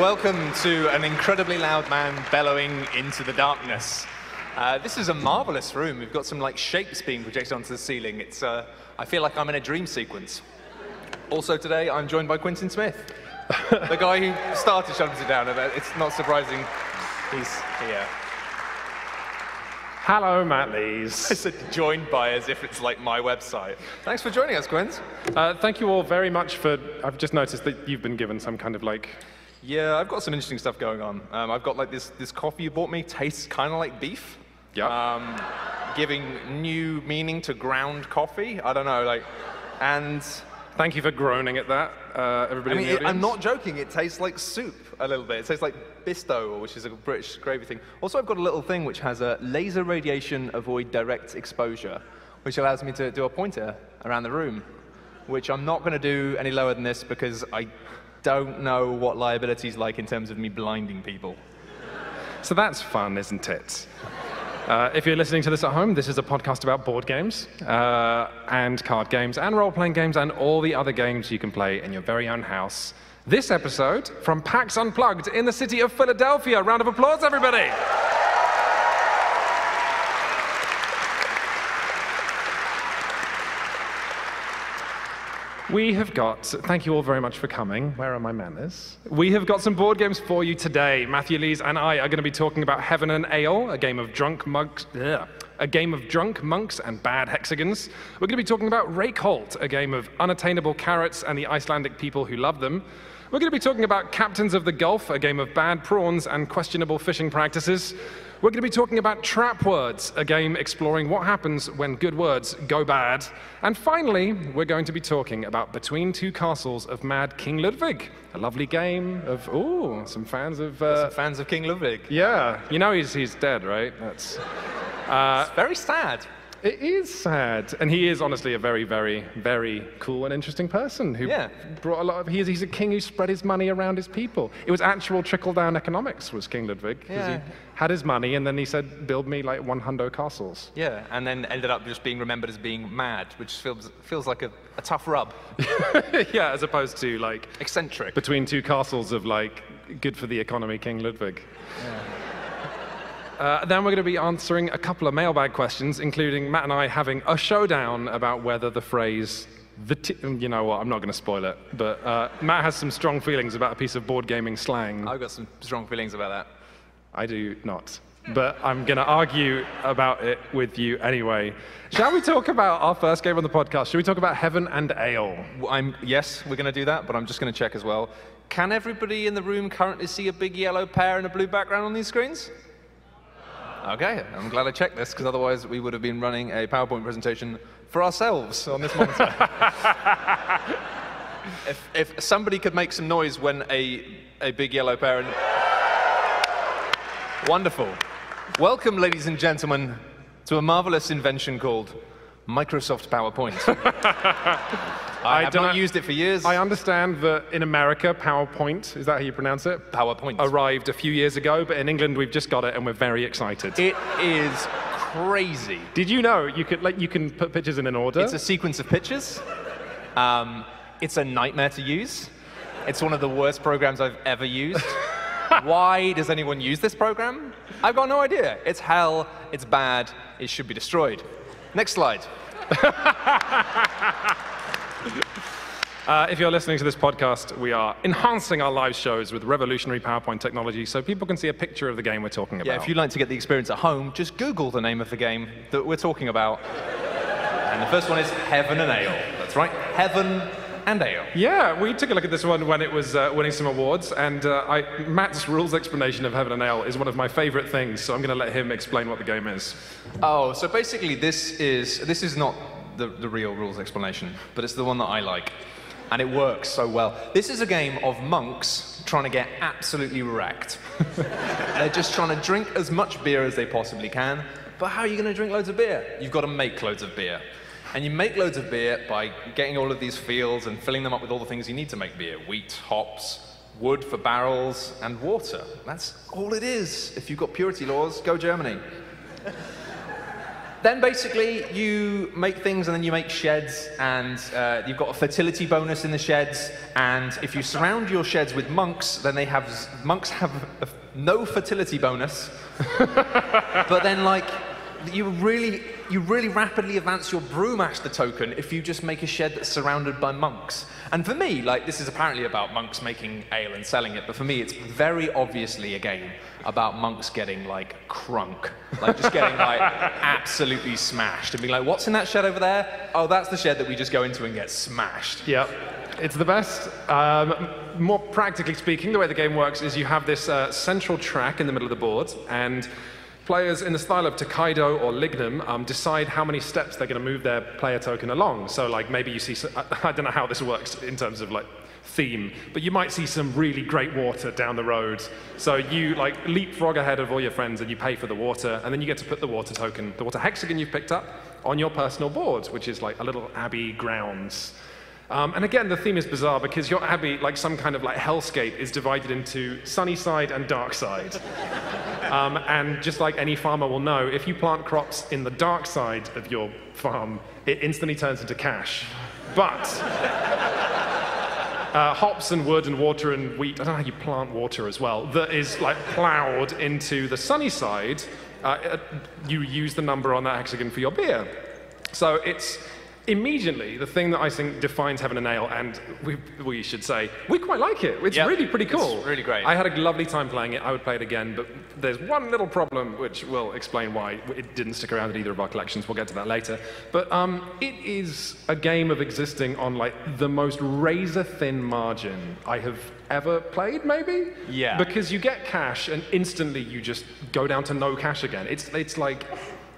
welcome to an incredibly loud man bellowing into the darkness. Uh, this is a marvelous room. We've got some like shapes being projected onto the ceiling. It's, uh, I feel like I'm in a dream sequence. Also today, I'm joined by Quintin Smith, the guy who started Shut It Down. It's not surprising he's here. Hello, Matt Lees. I said joined by as if it's like my website. Thanks for joining us, Quint. Uh, thank you all very much for. I've just noticed that you've been given some kind of like. Yeah, I've got some interesting stuff going on. Um, I've got like this, this coffee you bought me tastes kind of like beef. Yep. Um, giving new meaning to ground coffee. I don't know, like, and Thank you for groaning at that, uh, everybody I mean, in the it, I'm not joking. It tastes like soup a little bit. It tastes like bisto, which is a British gravy thing. Also, I've got a little thing which has a laser radiation avoid direct exposure, which allows me to do a pointer around the room, which I'm not going to do any lower than this because I don't know what liability is like in terms of me blinding people. So that's fun, isn't it? Uh, if you're listening to this at home, this is a podcast about board games uh, and card games and role playing games and all the other games you can play in your very own house. This episode from PAX Unplugged in the city of Philadelphia. Round of applause, everybody! We have got, thank you all very much for coming. Where are my manners? We have got some board games for you today. Matthew Lees and I are going to be talking about Heaven and Ale, a game of drunk monks, ugh, a game of drunk monks and bad hexagons. We're going to be talking about Reykholt, a game of unattainable carrots and the Icelandic people who love them. We're going to be talking about Captains of the Gulf, a game of bad prawns and questionable fishing practices. We're going to be talking about Trap Words, a game exploring what happens when good words go bad. And finally, we're going to be talking about Between Two Castles of Mad King Ludwig, a lovely game of, ooh, some fans of, uh, Fans of King Ludwig. yeah, you know he's, he's dead, right? That's, It's very sad. It is sad. And he is honestly a very, very, very cool and interesting person who Yeah. brought a lot of, he is, he's a king who spread his money around his people. It was actual trickle-down economics was King Ludwig. Yeah. he had his money and then he said, build me like one hundo castles. Yeah, and then ended up just being remembered as being mad, which feels, feels like a, a tough rub. yeah, as opposed to like Eccentric. between two castles of like good for the economy, King Ludwig. Uh, then we're going to be answering a couple of mailbag questions, including Matt and I having a showdown about whether the phrase the t- you know what, I'm not going to spoil it, but uh, Matt has some strong feelings about a piece of board gaming slang. I've got some strong feelings about that. I do not. But I'm going to argue about it with you anyway. Shall we talk about our first game on the podcast? Shall we talk about Heaven and Ale? I'm, yes, we're going to do that, but I'm just going to check as well. Can everybody in the room currently see a big yellow pear and a blue background on these screens? Okay, I'm glad I checked this because otherwise we would have been running a PowerPoint presentation for ourselves on this monitor. if, if somebody could make some noise when a, a big yellow pear and. Wonderful. Welcome, ladies and gentlemen, to a marvelous invention called Microsoft PowerPoint. I, have don't- not used it for years. I understand that in America, PowerPoint, is that how you pronounce it? PowerPoint. Arrived a few years ago, but in England we've just got it and we're very excited. It is crazy. Did you know you could like you can put pictures in an order? It's a sequence of pictures. Um, it's a nightmare to use. It's one of the worst programs I've ever used. Why does anyone use this program? I've got no idea. It's hell. It's bad. It should be destroyed. Next slide. Uh, if you're listening to this podcast, we are enhancing our live shows with revolutionary PowerPoint technology so people can see a picture of the game we're talking about. Yeah, if you'd like to get the experience at home, just Google the name of the game that we're talking about. And the first one is Heaven and Ale. That's right, Heaven and Ale. Yeah, we took a look at this one when it was uh, winning some awards, and uh, I, Matt's rules explanation of Heaven and Ale is one of my favorite things, so I'm going to let him explain what the game is. Oh, so basically, this is this is not the, the real rules explanation, but it's the one that I like, and it works so well. This is a game of monks trying to get absolutely wrecked. They're just trying to drink as much beer as they possibly can. But how are you going to drink loads of beer? You've got to make loads of beer. And you make loads of beer by getting all of these fields and filling them up with all the things you need to make beer wheat, hops, wood for barrels, and water. That's all it is. If you've got purity laws, go Germany. Then basically you make things and then you make sheds and uh, you've got a fertility bonus in the sheds. And if you surround your sheds with monks then they have monks have no fertility bonus. But then like you really you really rapidly advance your brewmaster token if you just make a shed that's surrounded by monks and for me like this is apparently about monks making ale and selling it but for me it's very obviously a game about monks getting like crunk like just getting like absolutely smashed and being like what's in that shed over there oh that's the shed that we just go into and get smashed Yep. It's the best. Um, more practically speaking, the way the game works is you have this uh, central track in the middle of the board, and players in the style of Tokaido or Lignum um, decide how many steps they're going to move their player token along. So, like, maybe you see—I don't know how this works in terms of like theme, but you might see some really great water down the road. So you like leapfrog ahead of all your friends and you pay for the water, and then you get to put the water token, the water hexagon you've picked up, on your personal board, which is like a little abbey grounds. Um, and again, the theme is bizarre because your abbey, like some kind of like hellscape, is divided into sunny side and dark side. Um, and just like any farmer will know, if you plant crops in the dark side of your farm, it instantly turns into cash. But uh, hops and wood and water and wheat, I don't know how you plant water as well, that is like plowed into the sunny side, uh, uh, you use the number on that hexagon for your beer. So it's immediately the thing that I think defines Heaven and Ale, and we, we should say, we quite like it. It's Yep, really pretty it's cool. really great. I had a lovely time playing it. I would play it again, but there's one little problem which will explain why it didn't stick around in either of our collections. We'll get to that later. But um, it is a game of existing on like the most razor thin margin I have ever played, maybe. Yeah. Because you get cash and instantly you just go down to no cash again. It's it's like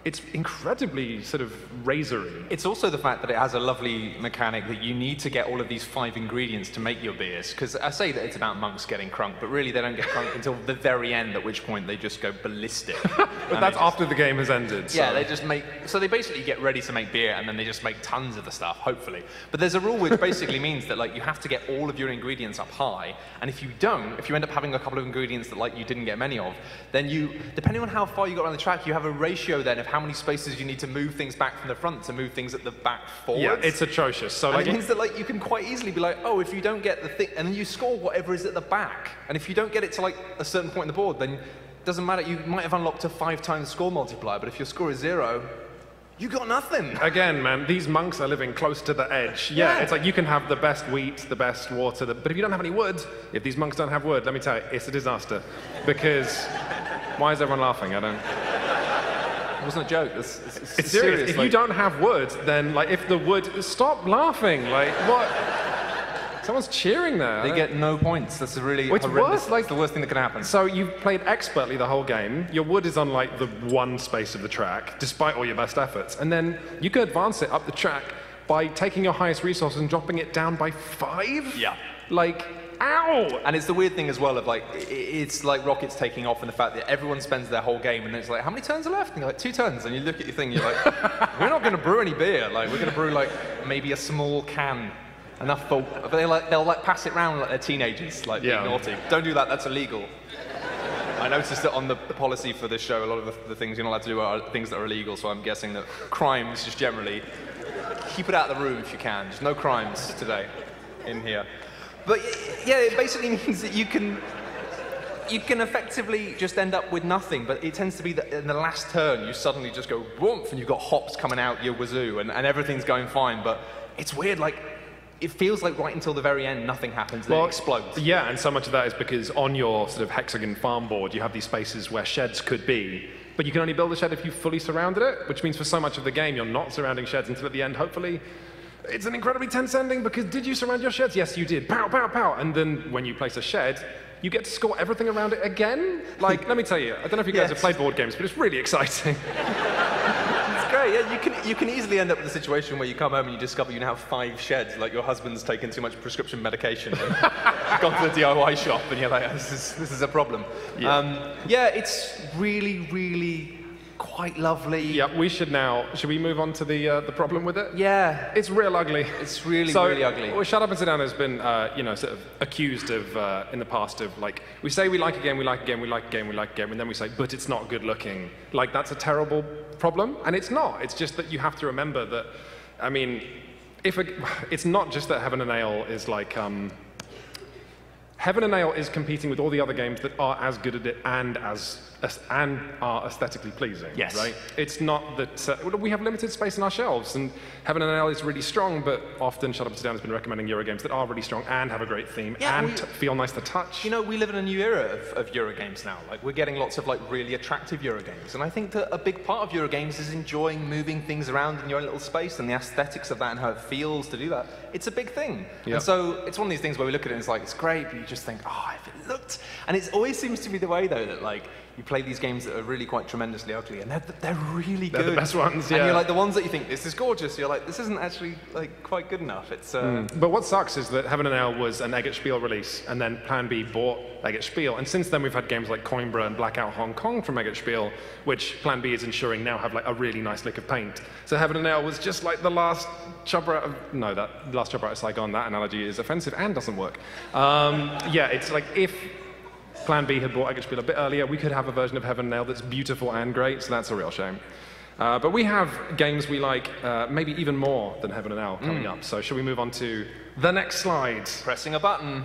it's incredibly sort of razory. It's also the fact that it has a lovely mechanic that you need to get all of these five ingredients to make your beers. Because I say that it's about monks getting crunk, but really they don't get crunk until the very end, at which point they just go ballistic. But that's just- after the game has ended. so- Yeah, they just make. So they basically get ready to make beer, and then they just make tons of the stuff, hopefully. But there's a rule which basically means that like you have to get all of your ingredients up high, and if you don't, if you end up having a couple of ingredients that like you didn't get many of, then you, depending on how far you got around the track, you have a ratio then of how many spaces you need to move things back from the front to move things at the back forward. Yeah, it's atrocious. So And like it means that like you can quite easily be like, oh, if you don't get the thing, and then you score whatever is at the back, and if you don't get it to like a certain point in the board, then it doesn't matter. You might have unlocked a five times score multiplier, but if your score is zero, you got nothing. Again, man, these monks are living close to the edge. Yeah, Yeah. it's like you can have the best wheat, the best water, the, but if you don't have any wood, if these monks don't have wood, let me tell you, it's a disaster. Because why is everyone laughing? I don't. It wasn't a joke. It's, it's, it's It's serious. If you don't have wood, then like if the wood, stop laughing. Like what? Someone's cheering there. They get no points. That's a really It's horrendous. worse, like- it's the worst thing that can happen. So you've played expertly the whole game. Your wood is on like the one space of the track, despite all your best efforts. And then you can advance it up the track by taking your highest resource and dropping it down by five. Yeah. Like, ow! And it's the weird thing as well of like, it's like rockets taking off and the fact that everyone spends their whole game and it's like, how many turns are left? And you're like, two turns. And you look at your thing, you're like, we're not going to brew any beer. Like, we're going to brew like maybe a small can. Enough for, but they like, they'll like pass it around like they're teenagers, like Yeah. being naughty. Don't do that, that's illegal. I noticed that on the, the policy for this show, a lot of the, the things you're not allowed to do are things that are illegal, so I'm guessing that crimes just generally, keep it out of the room if you can. Just no crimes today in here. But yeah, it basically means that you can you can effectively just end up with nothing, but it tends to be that in the last turn you suddenly just go whoomp and you've got hops coming out your wazoo and, and everything's going fine. But it's weird, like it feels like right until the very end nothing happens, then it explodes. Yeah, and so much of that is because on your sort of hexagon farm board, you have these spaces where sheds could be, but you can only build a shed if you fully surrounded it, which means for so much of the game, you're not surrounding sheds until at the end, hopefully. It's an incredibly tense ending because did you surround your sheds? Yes, you did. Pow, pow, pow. And then when you place a shed, you get to score everything around it again. Like, let me tell you, I don't know if you guys have played board games, but it's really exciting. It's great. Yeah, you can you can easily end up with a situation where you come home and you discover you now have five sheds, like your husband's taken too much prescription medication, gone to the DIY shop, and you're like, this is this is a problem. Yeah. Um, yeah, it's really really quite lovely. Yeah, we should now. Should we move on to the uh, the problem with it? Yeah. It's real ugly. It's really, so, really ugly. Well, Shut Up and Sit Down has been, uh, you know, sort of accused of, uh, in the past of like, we say we like a game, we like a game, we like a game, we like a game, and then we say, but it's not good looking. Like, that's a terrible problem, and it's not. It's just that you have to remember that, I mean, if a, it's not just that Heaven and Ale is like, um, Heaven and Ale is competing with all the other games that are as good at it and as and are aesthetically pleasing. Yes. Right. It's not that uh, we have limited space in our shelves, and Heaven and Ale is really strong, but often Shut Up and Sit Down has been recommending Euro games that are really strong and have a great theme Yeah, and we- feel nice to touch. You know, we live in a new era of, of Eurogames now. Like, we're getting lots of like really attractive Eurogames, and I think that a big part of Eurogames is enjoying moving things around in your own little space and the aesthetics of that and how it feels to do that. It's a big thing. Yeah. And so it's one of these things where we look at it and it's like it's great, but you just think, oh, if it looked. And it always seems to be the way though that like you play these games that are really quite tremendously ugly, and they're, they're really good. They're the best ones, yeah. And you're like the ones that you think this is gorgeous. You're like this isn't actually like quite good enough. It's uh, But what sucks is that Heaven and Ale was an Eggert Spiel release, and then Plan B bought Eggert Spiel. And since then, we've had games like Coimbra and Blackout Hong Kong from Eggert Spiel, which Plan B is ensuring now have like a really nice lick of paint. So Heaven and Ale was just like the last chopper out of no, that last chopper out of Saigon. That analogy is offensive and doesn't work. Um, yeah, it's like if Plan B had bought Eggert Spiel a bit earlier, we could have a version of Heaven and Ale that's beautiful and great. So that's a real shame. Uh, but we have games we like, uh, maybe even more than Heaven and Ale coming up. So should we move on to the next slide? pressing a button.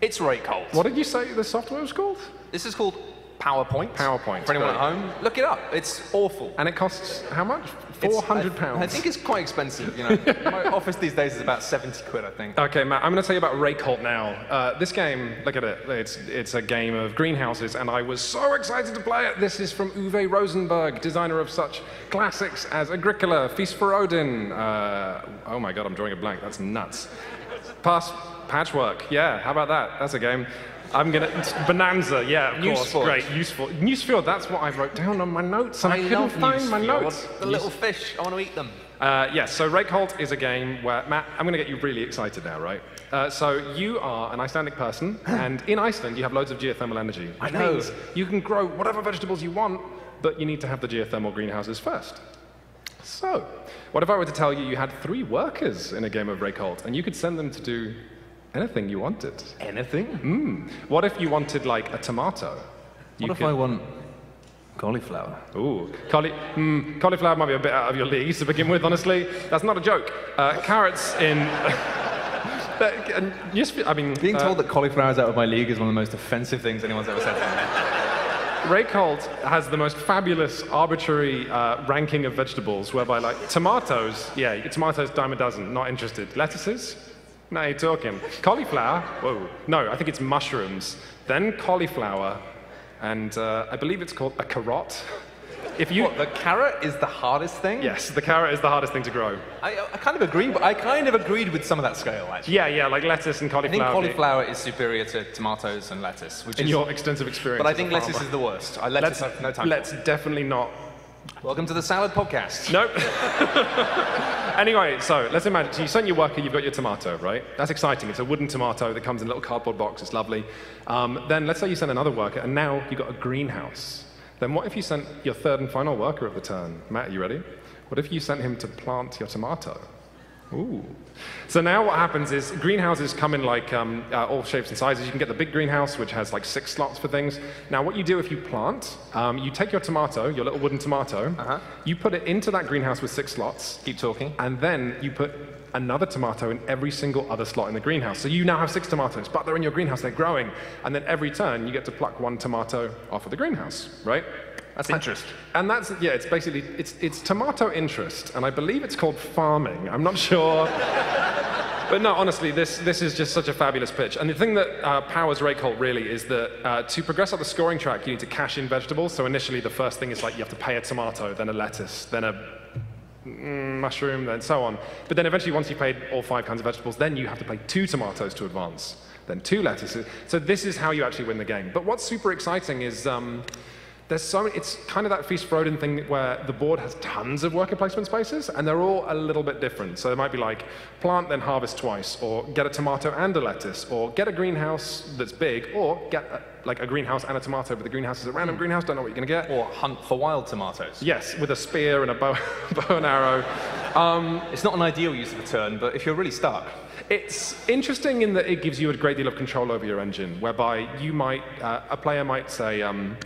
It's Reykholt. What did you say the software was called? This is called PowerPoint. PowerPoint, For anyone at home, look it up. It's awful. And it costs how much? Four hundred pounds. I think it's quite expensive. You know, my office these days is about seventy quid. I think. Okay, Matt, I'm going to tell you about Reykholt now. Uh, this game, look at it. It's, it's a game of greenhouses, and I was so excited to play it. This is from Uwe Rosenberg, designer of such classics as Agricola, Feast for Odin. Uh, oh my god, I'm drawing a blank. That's nuts. Pass Patchwork. Yeah, how about that? That's a game. I'm gonna Bonanza. Yeah, of course. Great, useful. Nusfjord. That's what I wrote down on my notes, and I, couldn't love find my notes. The little fish. I want to eat them. Uh, yes, so Reykholt is a game where, Matt, I'm going to get you really excited now, right? Uh, so you are an Icelandic person, and in Iceland you have loads of geothermal energy. Which know. means you can grow whatever vegetables you want, but you need to have the geothermal greenhouses first. So, what if I were to tell you you had three workers in a game of Reykholt, and you could send them to do anything you wanted? Anything? Hmm. What if you wanted, like, a tomato? You What if could- I want cauliflower? Ooh, cauli- mm, cauliflower might be a bit out of your league to begin with, honestly. That's not a joke. Uh, carrots in. But, and just, I mean, Being uh, told that cauliflower is out of my league is one of the most offensive things anyone's ever said to me. Reykholt has the most fabulous arbitrary uh, ranking of vegetables, whereby, like, tomatoes, yeah, tomatoes, dime a dozen, not interested. Lettuces? No, you're talking. Cauliflower? Whoa. No, I think it's mushrooms. Then cauliflower, and uh, I believe it's called a carrot. If you. What, the carrot is the hardest thing? Yes, the carrot is the hardest thing to grow. I, I kind of agree, but I kind of agreed with some of that scale, actually. Yeah, yeah, like lettuce and cauliflower. I think cauliflower. is superior to tomatoes and lettuce, which in is. your extensive experience. but I think lettuce farmer. is the worst. I lettuce Let's, no time. let's definitely not. Welcome to the Salad Podcast. Nope. anyway, so let's imagine. So you sent your worker, you've got your tomato, right? That's exciting. It's a wooden tomato that comes in a little cardboard box. It's lovely. Um, then let's say you send another worker, and now you've got a greenhouse. Then what if you sent your third and final worker of the turn? Matt, are you ready? What if you sent him to plant your tomato? Ooh. So now what happens is greenhouses come in like um, uh, all shapes and sizes. You can get the big greenhouse, which has like six slots for things. Now what you do if you plant, um, you take your tomato, your little wooden tomato, Uh-huh. you put it into that greenhouse with six slots, Keep talking. and then you put another tomato in every single other slot in the greenhouse. So you now have six tomatoes, but they're in your greenhouse, they're growing. And then every turn you get to pluck one tomato off of the greenhouse, right? That's interest. And that's yeah, it's basically it's it's tomato interest, and I believe it's called farming. I'm not sure. But no, honestly, this, this is just such a fabulous pitch. And the thing that uh, powers Reykholt really is that uh, to progress up the scoring track, you need to cash in vegetables. So initially, the first thing is like you have to pay a tomato, then a lettuce, then a mm, mushroom, then so on. But then eventually, once you've paid all five kinds of vegetables, then you have to pay two tomatoes to advance, then two lettuces. So this is how you actually win the game. But what's super exciting is um, there's so many, it's kind of that Feast for Odin thing where the board has tons of worker placement spaces and they're all a little bit different. So there might be like plant then harvest twice, or get a tomato and a lettuce, or get a greenhouse that's big, or get a, like a greenhouse and a tomato, but the greenhouse is a random greenhouse, don't know what you're gonna get. Or hunt for wild tomatoes. Yes, with a spear and a bow, bow and arrow. It's not an ideal use of a turn, but if you're really stuck, It's interesting in that it gives you a great deal of control over your engine, whereby you might, uh, a player might say, um,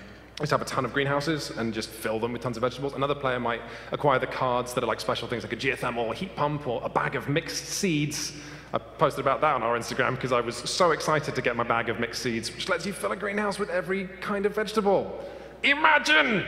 let's have a ton of greenhouses and just fill them with tons of vegetables. Another player might acquire the cards that are like special things like a geothermal, a heat pump, or a bag of mixed seeds. I posted about that on our Instagram because I was so excited to get my bag of mixed seeds, which lets you fill a greenhouse with every kind of vegetable. Imagine!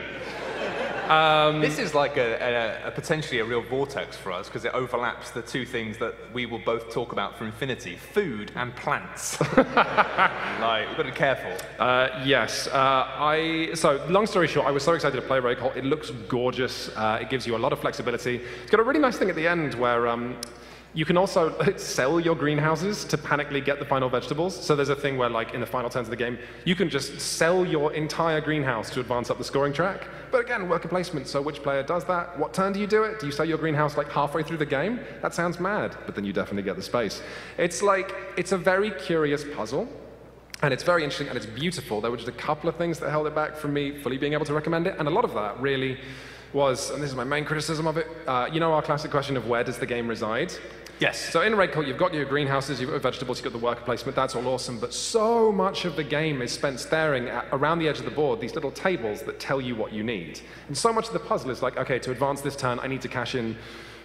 This is like a, a, a potentially a real vortex for us because it overlaps the two things that we will both talk about for infinity: food and plants. like we've got to be careful. Uh, yes. Uh, I, so, long story short, I was so excited to play Reykholt. It looks gorgeous. Uh, it gives you a lot of flexibility. It's got a really nice thing at the end where um, you can also sell your greenhouses to panically get the final vegetables. So there's a thing where, like, in the final turns of the game, you can just sell your entire greenhouse to advance up the scoring track. But again, worker placement. So which player does that? What turn do you do it? Do you sell your greenhouse like halfway through the game? That sounds mad, but then you definitely get the space. It's like, it's a very curious puzzle. And it's very interesting and it's beautiful. There were just a couple of things that held it back from me fully being able to recommend it. And a lot of that really was, and this is my main criticism of it, uh, you know our classic question of where does the game reside? Yes. So in Reykholt, you've got your greenhouses, you've got vegetables, you've got the worker placement, that's all awesome, but so much of the game is spent staring at, around the edge of the board, these little tables that tell you what you need. And so much of the puzzle is like, okay, to advance this turn, I need to cash in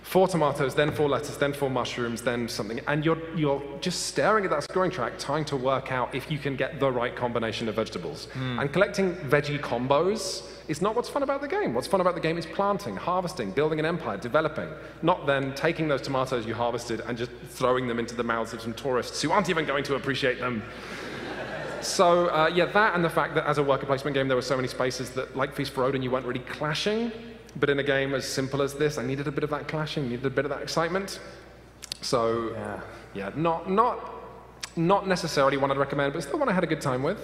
four tomatoes, then four lettuce, then four mushrooms, then something. And you're, you're just staring at that scoring track, trying to work out if you can get the right combination of vegetables. And collecting veggie combos is not what's fun about the game. What's fun about the game is planting, harvesting, building an empire, developing. Not then taking those tomatoes you harvested and just throwing them into the mouths of some tourists who aren't even going to appreciate them. So uh, yeah, that and the fact that as a worker placement game, there were so many spaces that, like Feast for Odin, you weren't really clashing. But in a game as simple as this, I needed a bit of that clashing, needed a bit of that excitement. So yeah, yeah not not not necessarily one I'd recommend, but still one I had a good time with.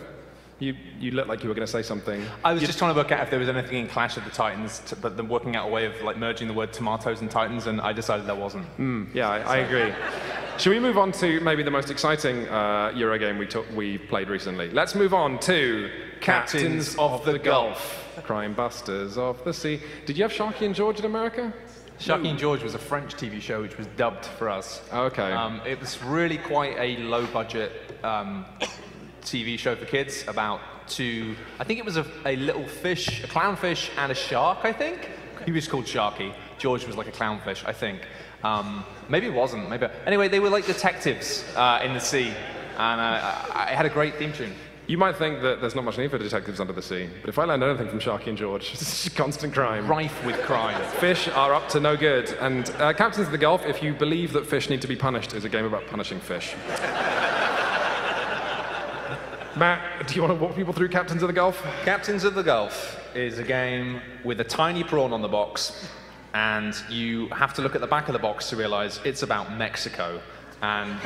You you looked like you were going to say something. I was just trying to work out if there was anything in Clash of the Titans, t- but then working out a way of like merging the word tomatoes and Titans, and I decided there wasn't. Yeah, I, I agree. Should we move on to maybe the most exciting uh, Euro game we took, we played recently? Let's move on to Captains of the Gulf. Crime Busters of the Sea. Did you have Sharky and George in America? Sharky and George was a French TV show which was dubbed for us. Okay. Um, it was really quite a low budget um, TV show for kids about two, I think it was a, a little fish, a clownfish and a shark, I think. He was called Sharky. George was like a clownfish, I think. Um, maybe it wasn't. Maybe. Anyway, they were like detectives uh, in the sea, and uh, I, I had a great theme tune. You might think that there's not much need for detectives under the sea, but if I learned anything from Sharky and George, it's just constant crime. Rife with crime. Fish are up to no good. And uh, Captains of the Gulf, if you believe that fish need to be punished, is a game about punishing fish. Matt, do you want to walk people through Captains of the Gulf? Captains of the Gulf is a game with a tiny prawn on the box, and you have to look at the back of the box to realize it's about Mexico. And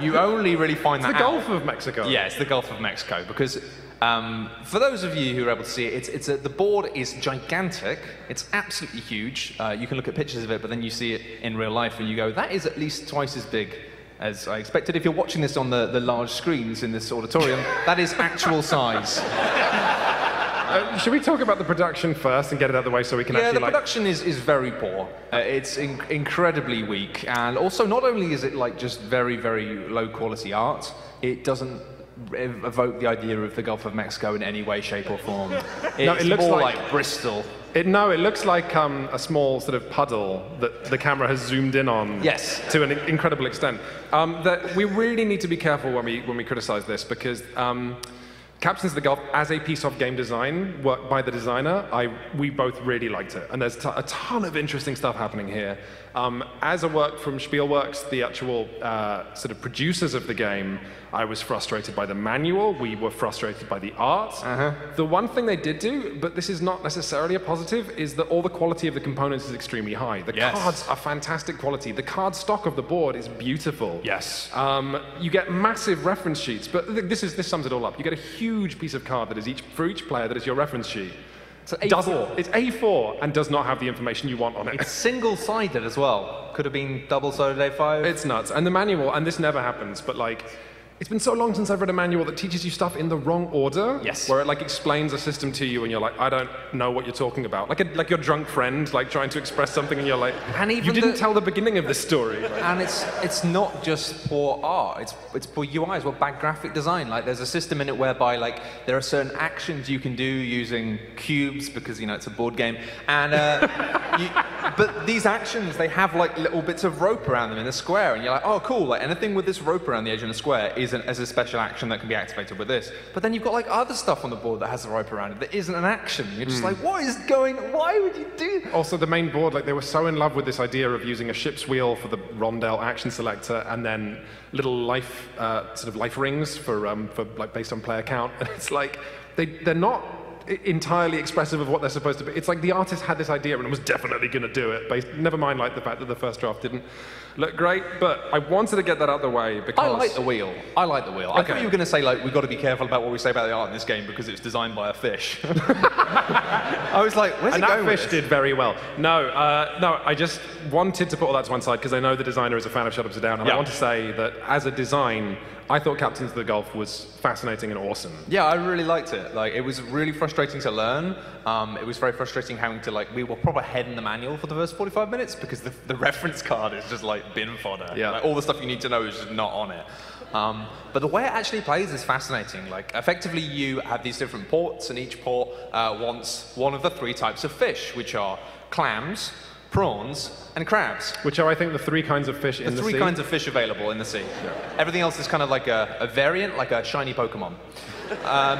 you, you only really find The that Gulf out. Gulf of Mexico. Yeah, it's the Gulf of Mexico because um, for those of you who are able to see it, it's, it's a, the board is gigantic. It's absolutely huge. Uh, you can look at pictures of it, but then you see it in real life and you go, that is at least twice as big as I expected. If you're watching this on the, the large screens in this auditorium, that is actual size. Uh, should we talk about the production first and get it out of the way so we can Yeah, actually the like... production is, is very poor. Uh, it's in- incredibly weak, and also not only is it like just very very low quality art, it doesn't evoke the idea of the Gulf of Mexico in any way, shape, or form. It's No, it looks more like- like, Bristol. It, no, it looks like um, a small sort of puddle that the camera has zoomed in on. Yes. To an incredible extent. Um, that we really need to be careful when we when we criticize this because. Um, Captains of the Gulf, as a piece of game design, worked by the designer, I, we both really liked it. And there's a ton of interesting stuff happening here. Um, as a work from Spielworxx, the actual uh, sort of producers of the game, I was frustrated by the manual. We were frustrated by the art. Uh-huh. The one thing they did do, but this is not necessarily a positive, is that all the quality of the components is extremely high. The Yes. cards are fantastic quality. The card stock of the board is beautiful. Yes. Um, you get massive reference sheets, but th- this is this sums it all up. You get a huge piece of card that is each for each player that is your reference sheet. So A4. Doesn't- It's A4 and does not have the information you want on it. It's single-sided as well. Could have been double-sided A5. It's nuts. And the manual, and this never happens, but like, it's been so long since I've read a manual that teaches you stuff in the wrong order. Yes. Where it like explains a system to you, and you're like, I don't know what you're talking about. Like a, like your drunk friend, like trying to express something, and you're like, And you didn't the- tell the beginning of this story. And it's it's not just poor art. It's it's poor UI as well. Bad graphic design. Like there's a system in it whereby like there are certain actions you can do using cubes because you know it's a board game. And uh, you, but these actions they have like little bits of rope around them in a square, and you're like, oh cool. Like anything with this rope around the edge in a square as a special action that can be activated with this. But then you've got like other stuff on the board that has a rope around it that isn't an action. You're just like, what is going? Why would you do? Also, the main board, like they were so in love with this idea of using a ship's wheel for the rondel action selector, and then little life, uh, sort of life rings for, um, for like based on player count. And it's like they they're not entirely expressive of what they're supposed to be. It's like the artist had this idea and was definitely going to do it. Based, never mind, like the fact that the first draft didn't look great. But I wanted to get that out of the way because I like the wheel. I like the wheel. I thought you were going to say like we've got to be careful about what we say about the art in this game because it's designed by a fish. I was like, where's And it that going with fish did very well. No, uh, no, I just wanted to put all that to one side because I know the designer is a fan of Shut Up Sit Down, and Yeah. I want to say that as a design, I thought Captains of the Gulf was fascinating and awesome. Yeah, I really liked it. Like, it was really frustrating to learn. Um, it was very frustrating having to like we were proper head in the manual for the first 45 minutes because the, the reference card is just like bin fodder. Yeah. Like, all the stuff you need to know is just not on it. Um, but the way it actually plays is fascinating. Like, effectively, you have these different ports, and each port uh, wants one of the three types of fish, which are clams, prawns, and crabs. Which are, I think, the three kinds of fish in The sea. the three kinds of fish available in the sea. Everything else is kind of like a, a variant, like a shiny Pokemon. Um,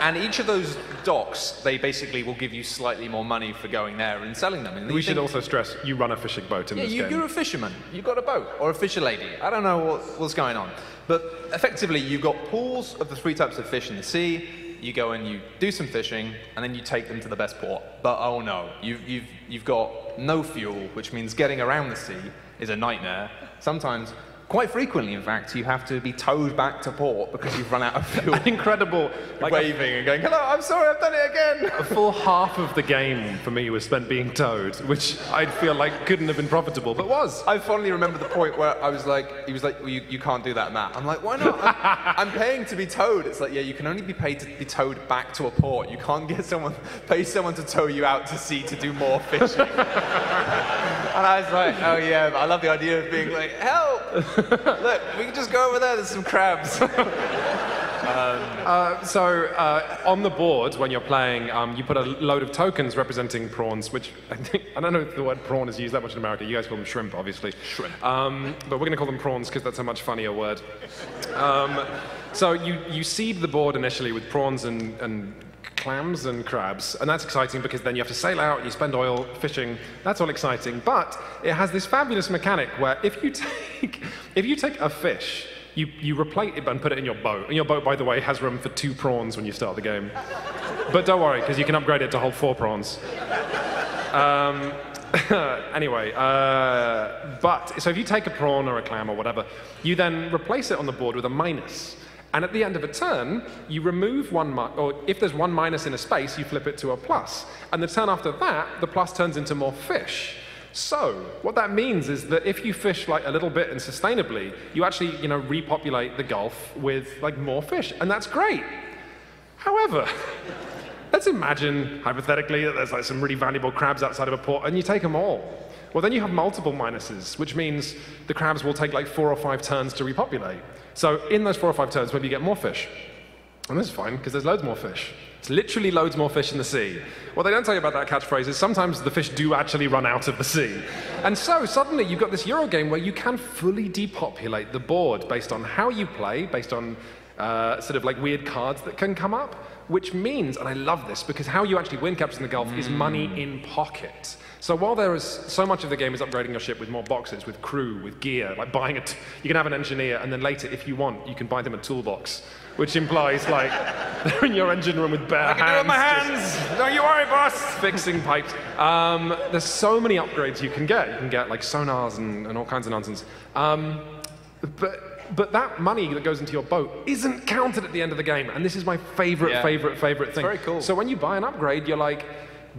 and each of those docks, they basically will give you slightly more money for going there and selling them. And we should also stress you run a fishing boat in yeah, this you, game. you're a fisherman. You've got a boat or a fisher lady. I don't know what, what's going on. But effectively, you've got pools of the three types of fish in the sea. You go and you do some fishing, and then you take them to the best port. But oh no, you've, you've, you've got no fuel, which means getting around the sea is a nightmare. Sometimes, quite frequently, in fact, you have to be towed back to port because you've run out of fuel. Incredible. Like waving and going, hello, I'm sorry, I've done it again. a full half of the game for me was spent being towed, which I'd feel like couldn't have been profitable, but was. I fondly remember the point where I was like, he was like, well, you, you can't do that, Matt. I'm like, why not? I'm, I'm paying to be towed. It's like, yeah, you can only be paid to be towed back to a port. You can't get someone, pay someone to tow you out to sea to do more fishing. And I was like, oh yeah, but I love the idea of being like, help! Look, we can just go over there, there's some crabs. Uh, so uh, on the board, when you're playing, um, you put a load of tokens representing prawns, which I think I don't know if the word prawn is used that much in America. You guys call them shrimp, obviously. Shrimp. Um, but we're going to call them prawns because that's a much funnier word. Um, so you you seed the board initially with prawns and, and clams and crabs, and that's exciting because then you have to sail out, you spend oil fishing. That's all exciting, but it has this fabulous mechanic where if you take if you take a fish. You, you replace it and put it in your boat. And your boat, by the way, has room for two prawns when you start the game. But don't worry, because you can upgrade it to hold four prawns. Um, anyway, uh, but so if you take a prawn or a clam or whatever, you then replace it on the board with a minus. And at the end of a turn, you remove one, or if there's one minus in a space, you flip it to a plus. And the turn after that, the plus turns into more fish. So what that means is that if you fish like a little bit and sustainably, you actually, you know, repopulate the Gulf with like more fish, and that's great. However, let's imagine hypothetically that there's like some really valuable crabs outside of a port, and you take them all. Well, then you have multiple minuses, which means the crabs will take like four or five turns to repopulate. So in those four or five turns, maybe you get more fish. And this is fine, because there's loads more fish. It's literally loads more fish in the sea. What they don't tell you about that catchphrase is sometimes the fish do actually run out of the sea. And so suddenly you've got this Euro game where you can fully depopulate the board based on how you play, based on uh, sort of like weird cards that can come up, which means, and I love this, because how you actually win Captains of the Gulf is money in pocket. So while there is so much of the game is upgrading your ship with more boxes, with crew, with gear, like buying it, you can have an engineer, and then later, if you want, you can buy them a toolbox, which implies like they're in your engine room with bare I can do it with my hands. Don't you worry, boss. fixing pipes. Um, there's so many upgrades you can get. You can get like sonars and, and all kinds of nonsense. Um, but but that money that goes into your boat isn't counted at the end of the game, and this is my favorite, Yeah. favorite, favorite thing. very cool. So when you buy an upgrade, you're like,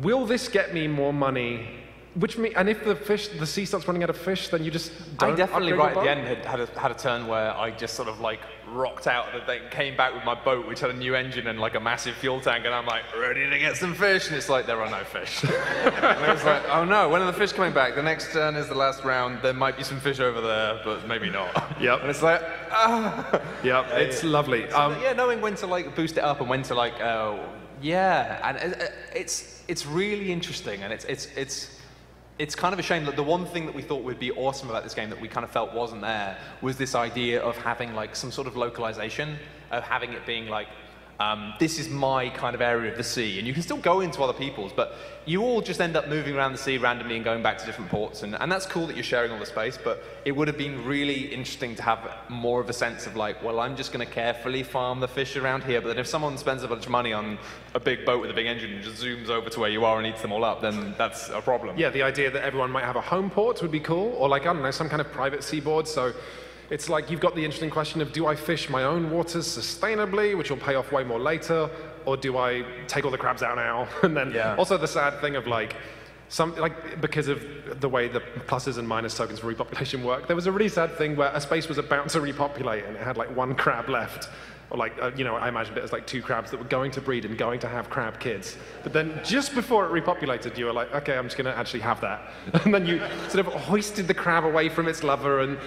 will this get me more money? Which me, and if the fish, the sea starts running out of fish, then you just I definitely right at the end had, had, a, had a turn where I just sort of like rocked out of the thing, came back with my boat, which had a new engine and like a massive fuel tank, and I'm like, Ready to get some fish, and it's like there are no fish. and it's like, oh no, when are the fish coming back? The next turn is the last round. There might be some fish over there, but maybe not. Yep. And it's like, ah. Yep, it's lovely. Um, yeah, knowing when to like boost it up and when to like, uh, yeah, and uh, uh, it's it's really interesting, and it's it's it's it's kind of a shame that the one thing that we thought would be awesome about this game that we kind of felt wasn't there was this idea of having like some sort of localization, of having it being like. Um, this is my kind of area of the sea, and you can still go into other people's, but you all just end up moving around the sea randomly and going back to different ports, and, and that's cool that you're sharing all the space, but it would have been really interesting to have more of a sense of like, well, I'm just going to carefully farm the fish around here, but then if someone spends a bunch of money on a big boat with a big engine and just zooms over to where you are and eats them all up, then that's a problem. Yeah, the idea that everyone might have a home port would be cool, or like, I don't know, some kind of private seaboard. So it's like you've got the interesting question of do I fish my own waters sustainably, which will pay off way more later, or do I take all the crabs out now? And then Yeah. also the sad thing of like, some, like because of the way the pluses and minus tokens for repopulation work, there was a really sad thing where a space was about to repopulate and it had like one crab left. Or like, uh, you know, I imagined it as like two crabs that were going to breed and going to have crab kids. But then just before it repopulated, you were like, okay, I'm just going to actually have that. And then you sort of hoisted the crab away from its lover and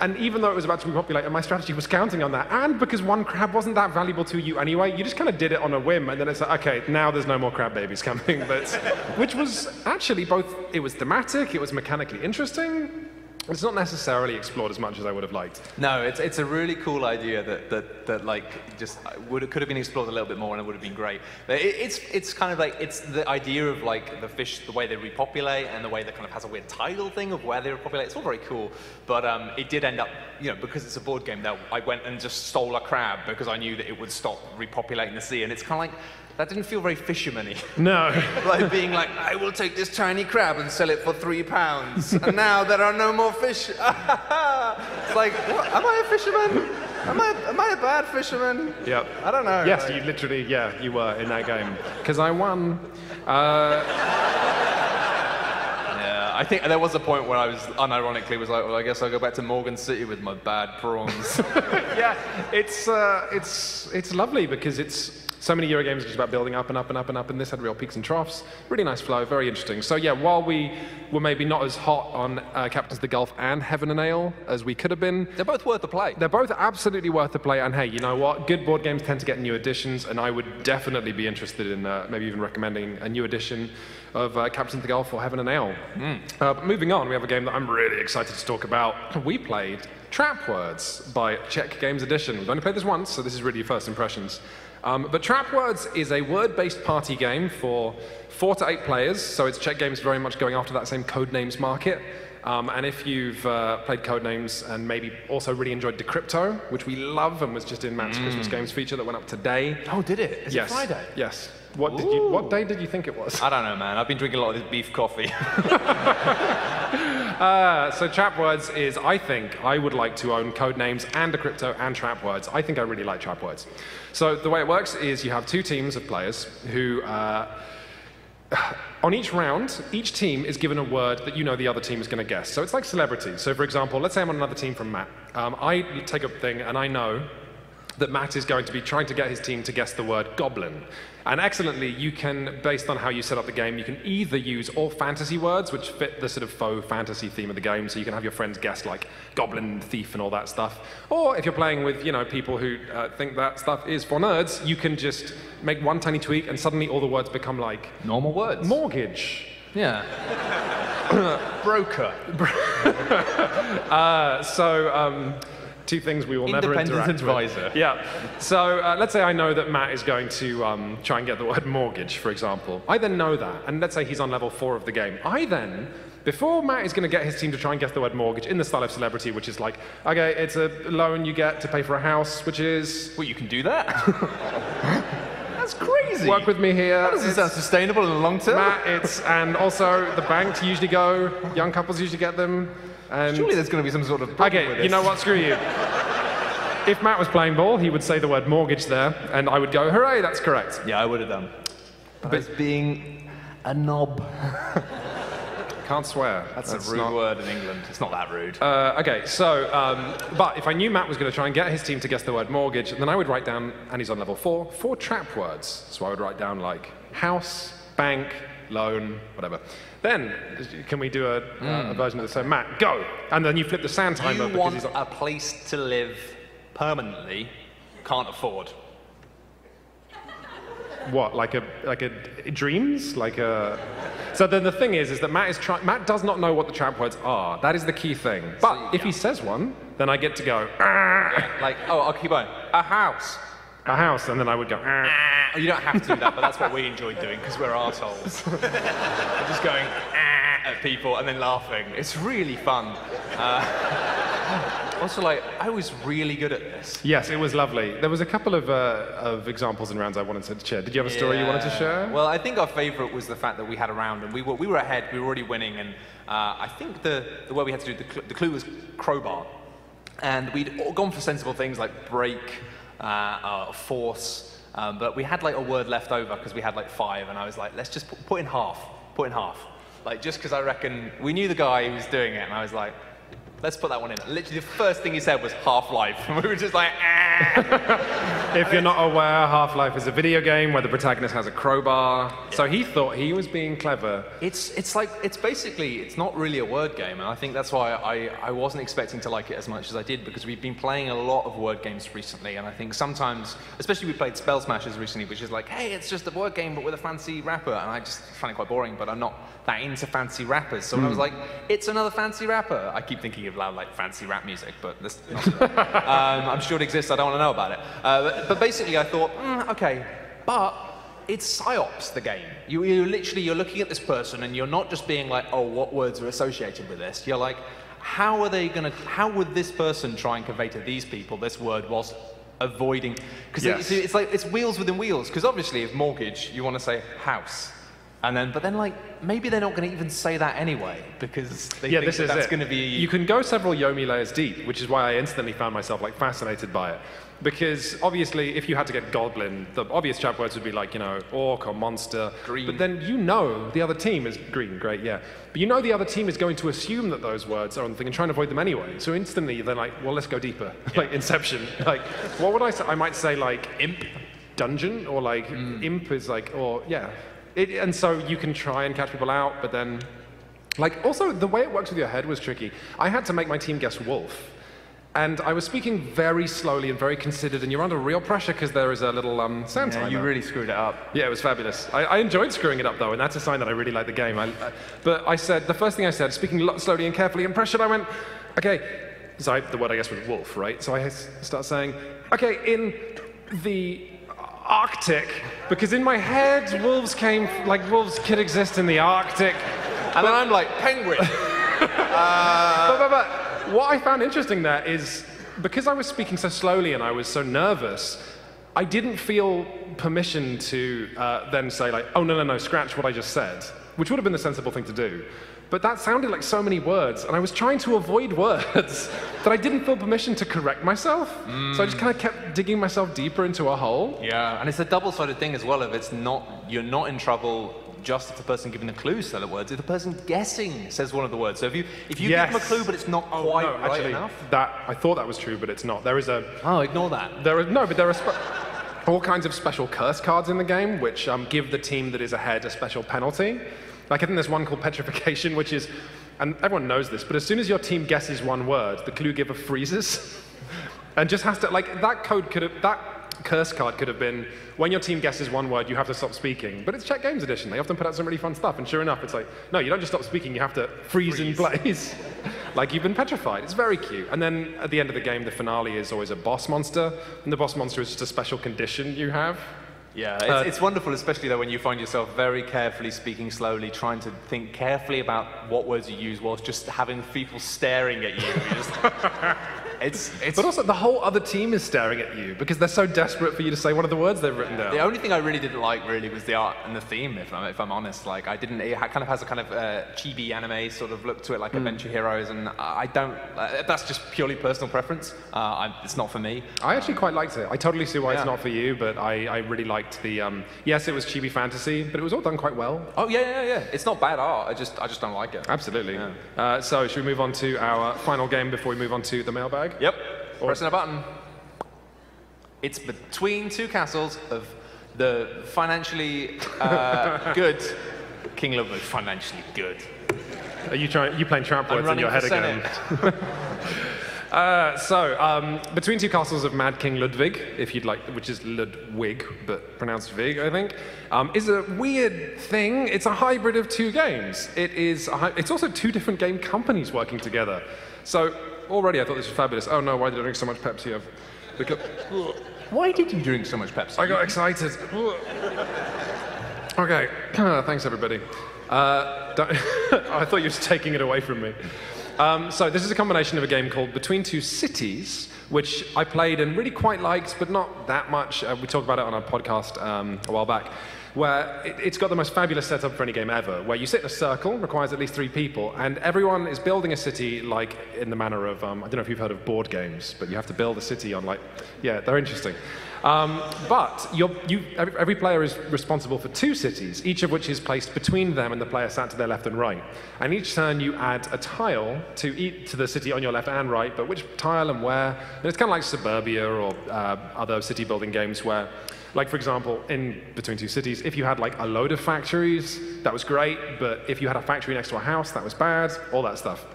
and even though it was about to repopulate, and my strategy was counting on that, and because one crab wasn't that valuable to you anyway, you just kind of did it on a whim, and then it's like, okay, now there's no more crab babies coming. But which was actually both, it was thematic, it was mechanically interesting. It's not necessarily explored as much as I would have liked. No, it's, it's a really cool idea that, that, that like just would it could have been explored a little bit more and it would have been great. But it, it's it's kind of like it's the idea of like the fish, the way they repopulate and the way that kind of has a weird tidal thing of where they repopulate. It's all very cool. But um, it did end up, you know, because it's a board game. That I went and just stole a crab because I knew that it would stop repopulating the sea, and it's kind of like that didn't feel very fisherman-y. No. like being like, I will take this tiny crab and sell it for three pounds, and now there are no more fish. it's like, what? am I a fisherman? Am I, am I a bad fisherman? Yep. I don't know. Yes, like- you literally, yeah, you were in that game. Because I won. Uh, Yeah, I think there was a point where I was unironically was like, well, I guess I'll go back to Morgan City with my bad prawns. yeah, it's, uh, it's, it's lovely because it's so many Euro games are just about building up and up and up and up, and this had real peaks and troughs. Really nice flow, very interesting. So yeah, while we were maybe not as hot on uh, Captains of the Gulf and Heaven and Ale as we could have been, They're both worth the play. they're both absolutely worth the play. And hey, you know what? Good board games tend to get new editions, and I would definitely be interested in uh, maybe even recommending a new edition of uh, Captains of the Gulf or Heaven and Ale. Uh, but moving on, we have a game that I'm really excited to talk about. We played Trap Words by Czech Games Edition. We've only played this once, so this is really your first impressions. Um, but Trap Words is a word-based party game for four to eight players, so it's Czech Games very much going after that same codenames market. Um, and if you've uh, played Codenames and maybe also really enjoyed Decrypto, which we love and was just in Matt's Christmas Games feature that went up today. oh, did it? Is yes. it Friday? Yes. What did you? What day did you think it was? I don't know, man. I've been drinking a lot of this beef coffee. Uh, so Trap Words is, I think, I would like to own code names and Decrypto and Trap Words. I think I really like Trap Words. So the way it works is you have two teams of players who. Uh, on each round, each team is given a word that you know the other team is going to guess. So it's like celebrity. So, for example, let's say I'm on another team from Matt. Um, I take a thing and I know that Matt is going to be trying to get his team to guess the word goblin. And excellently, you can, based on how you set up the game, you can either use all fantasy words, which fit the sort of faux fantasy theme of the game, so you can have your friends guess like goblin, thief, and all that stuff. Or if you're playing with, you know, people who uh, think that stuff is for nerds, you can just make one tiny tweak, and suddenly all the words become like Normal words. mortgage. Yeah. Broker. Uh, so, um, Two things we will never interact advisor. with. Yeah. So uh, let's say I know that Matt is going to um, try and get the word mortgage, for example. I then know that, and let's say he's on level four of the game. I then, before Matt is going to get his team to try and guess the word mortgage in the style of celebrity, which is like, okay, it's a loan you get to pay for a house, which is Well, you can do that. That's crazy. work with me here. That doesn't It's- sound sustainable in the long term. Matt, it's and also the bank usually go. Young couples usually get them. And Surely there's going to be some sort of problem with okay, this. you know what? Screw you. If Matt was playing ball, he would say the word mortgage there, and I would go, "Hooray, that's correct." Yeah, I would have done. But as being a knob. Can't swear. That's, a rude not- word in England. It's not that rude. Uh, okay, so, um, but if I knew Matt was going to try and get his team to guess the word mortgage, then I would write down, and he's on level four, four trap words. So I would write down like house, bank, loan, whatever. Then, can we do a, a version of the same? Matt, go! And then you flip the sand timer you because want he's a place to live permanently, can't afford. What, like a like a dreams, like a. So then the thing is, is that Matt is try- Matt does not know what the trap words are. That is the key thing. But if he says one, then I get to go "Ah," Like, oh, I'll keep going. A house. A house, and then I would go. "Ah." Oh, you don't have to do that, but that's what we enjoy doing because we're assholes. Just going "Ah," at people and then laughing. It's really fun. Uh, also, like, I was really good at this. Yes, it was lovely. There was a couple of uh, of examples and rounds I wanted to share. Did you have a story you wanted to share? Well, I think our favourite was the fact that we had a round and we were, we were ahead, we were already winning, and uh, I think the, the way we had to do the, cl- the clue was crowbar. And we'd all gone for sensible things like break, uh, force, um, but we had like a word left over because we had like five, and I was like, let's just put, put in half, put in half. Like, just because I reckon we knew the guy who was doing it, and I was like, let's put that one in. Literally, the first thing he said was Half Life, and we were just like, ah. if you're not aware, Half-Life is a video game where the protagonist has a crowbar. So he thought he was being clever. It's, it's like, it's basically, it's not really a word game, and I think that's why I, I wasn't expecting to like it as much as I did, because we've been playing a lot of word games recently, and I think sometimes, especially we played Spell Smashers recently, which is like, hey, it's just a word game, but with a fancy wrapper, and I just find it quite boring, but I'm not that into fancy rappers, so when I was like, it's another fancy rapper, I keep thinking of loud, like, fancy rap music, but not um, I'm sure it exists, I don't want to know about it. Uh, but, but basically, I thought, mm, okay, but it's psyops the game. You, you literally you're looking at this person and you're not just being like oh what words are associated with this. You're like how are they going to how would this person try and convey to these people this word whilst avoiding because Yes. it's, it's like it's wheels within wheels. Because obviously if mortgage you want to say house and then but then like maybe they're not going to even say that anyway because they yeah, think this that is that's going to be You can go several Yomi layers deep, which is why I instantly found myself like fascinated by it. Because obviously, if you had to get Goblin, the obvious trap words would be like, you know, orc or monster. Green. But then you know the other team is green, great, yeah. But you know the other team is going to assume that those words are on the thing and try and avoid them anyway. So instantly, they're like, well, let's go deeper. like Inception. Like, what would I say? I might say like imp, dungeon, or like mm. imp is like, or yeah. It, and so you can try and catch people out, but then like, also, the way it works with your head was tricky. I had to make my team guess wolf. And I was speaking very slowly and very considered, and you're under real pressure because there is a little um, sound Yeah, timer. you really screwed it up. Yeah, it was fabulous. I, I enjoyed screwing it up though, and that's a sign that I really like the game. I, I- but I said, the first thing I said, speaking lo- slowly and carefully and pressured, I went, okay, so the word I guess was wolf, right? So I start saying, okay, in the Arctic, because in my head, wolves came, like wolves could exist in the Arctic. and then i'm like penguin but, but, but what I found interesting there is because I was speaking so slowly and I was so nervous, I didn't feel permission to uh, then say like, oh no no no, scratch what I just said, which would have been the sensible thing to do. But that sounded like so many words, and I was trying to avoid words that I didn't feel permission to correct myself. So I just kind of kept digging myself deeper into a hole. Yeah, and it's a double-sided thing as well. If it's not, you're not in trouble just if the person giving the clue said the words. If the person guessing says one of the words. So if you if you give them a clue but it's not Oh, quite no, right actually, enough. that I thought that was true, but it's not. There is a Oh, ignore that. There are no, but there are all kinds of special curse cards in the game, which um, give the team that is ahead a special penalty. Like I think there's one called Petrification, which is, and everyone knows this, but as soon as your team guesses one word, the clue giver freezes, and just has to like that code could have that curse card could have been when your team guesses one word, you have to stop speaking. But it's Czech Games Edition. They often put out some really fun stuff, and sure enough, it's like no, you don't just stop speaking, you have to freeze, in place. Like you've been petrified. It's very cute. And then at the end of the game, the finale is always a boss monster, and the boss monster is just a special condition you have. Yeah, it's, Uh, it's wonderful, especially though when you find yourself very carefully speaking slowly, trying to think carefully about what words you use whilst just having people staring at you. It's, it's, But also, the whole other team is staring at you because they're so desperate for you to say one of the words they've written down. the only thing I really didn't like really was the art and the theme. If I'm, if I'm honest, like I didn't. It kind of has a kind of uh, chibi anime sort of look to it, like Hmm. Adventure Heroes, and I don't. Uh, that's just purely personal preference. Uh, I, it's not for me. I actually quite liked it. I totally see why Yeah. it's not for you, but I, I really liked the. Um, yes, it was chibi fantasy, but it was all done quite well. Oh yeah, yeah, yeah. It's not bad art. I just, I just don't like it. Absolutely. Yeah. Uh, so, should we move on to our final game before we move on to the mailbag? Yep. Pressing a button. It's between two castles of the financially uh, good King Ludwig. Financially good. Are you trying? You playing tramp I'm words in your head again? Uh, so, um, between two castles of Mad King Ludwig, if you'd like, which is Ludwig, but pronounced Vig, I think, um, is a weird thing. It's a hybrid of two games. It is. It's also two different game companies working together. So already I thought this was fabulous. Oh no, why did I drink so much Pepsi? I've because Why did you drink so much Pepsi? I got excited. okay, thanks everybody. Uh, I thought you were taking it away from me. Um, so this is a combination of a game called Between Two Cities, which I played and really quite liked, but not that much. Uh, we talked about it on our podcast um, a while back, where it, it's got the most fabulous setup for any game ever, where you sit in a circle, requires at least three people, and everyone is building a city like in the manner of, um, I don't know if you've heard of board games, but you have to build a city on like, yeah, they're interesting. Um, but you, every, every player is responsible for two cities, each of which is placed between them and the player sat to their left and right. And each turn you add a tile to, eat, to the city on your left and right, but which tile and where. And it's kind of like Suburbia or uh, other city building games where, like for example, in Between Two Cities, if you had like a load of factories, that was great, but if you had a factory next to a house, that was bad, all that stuff.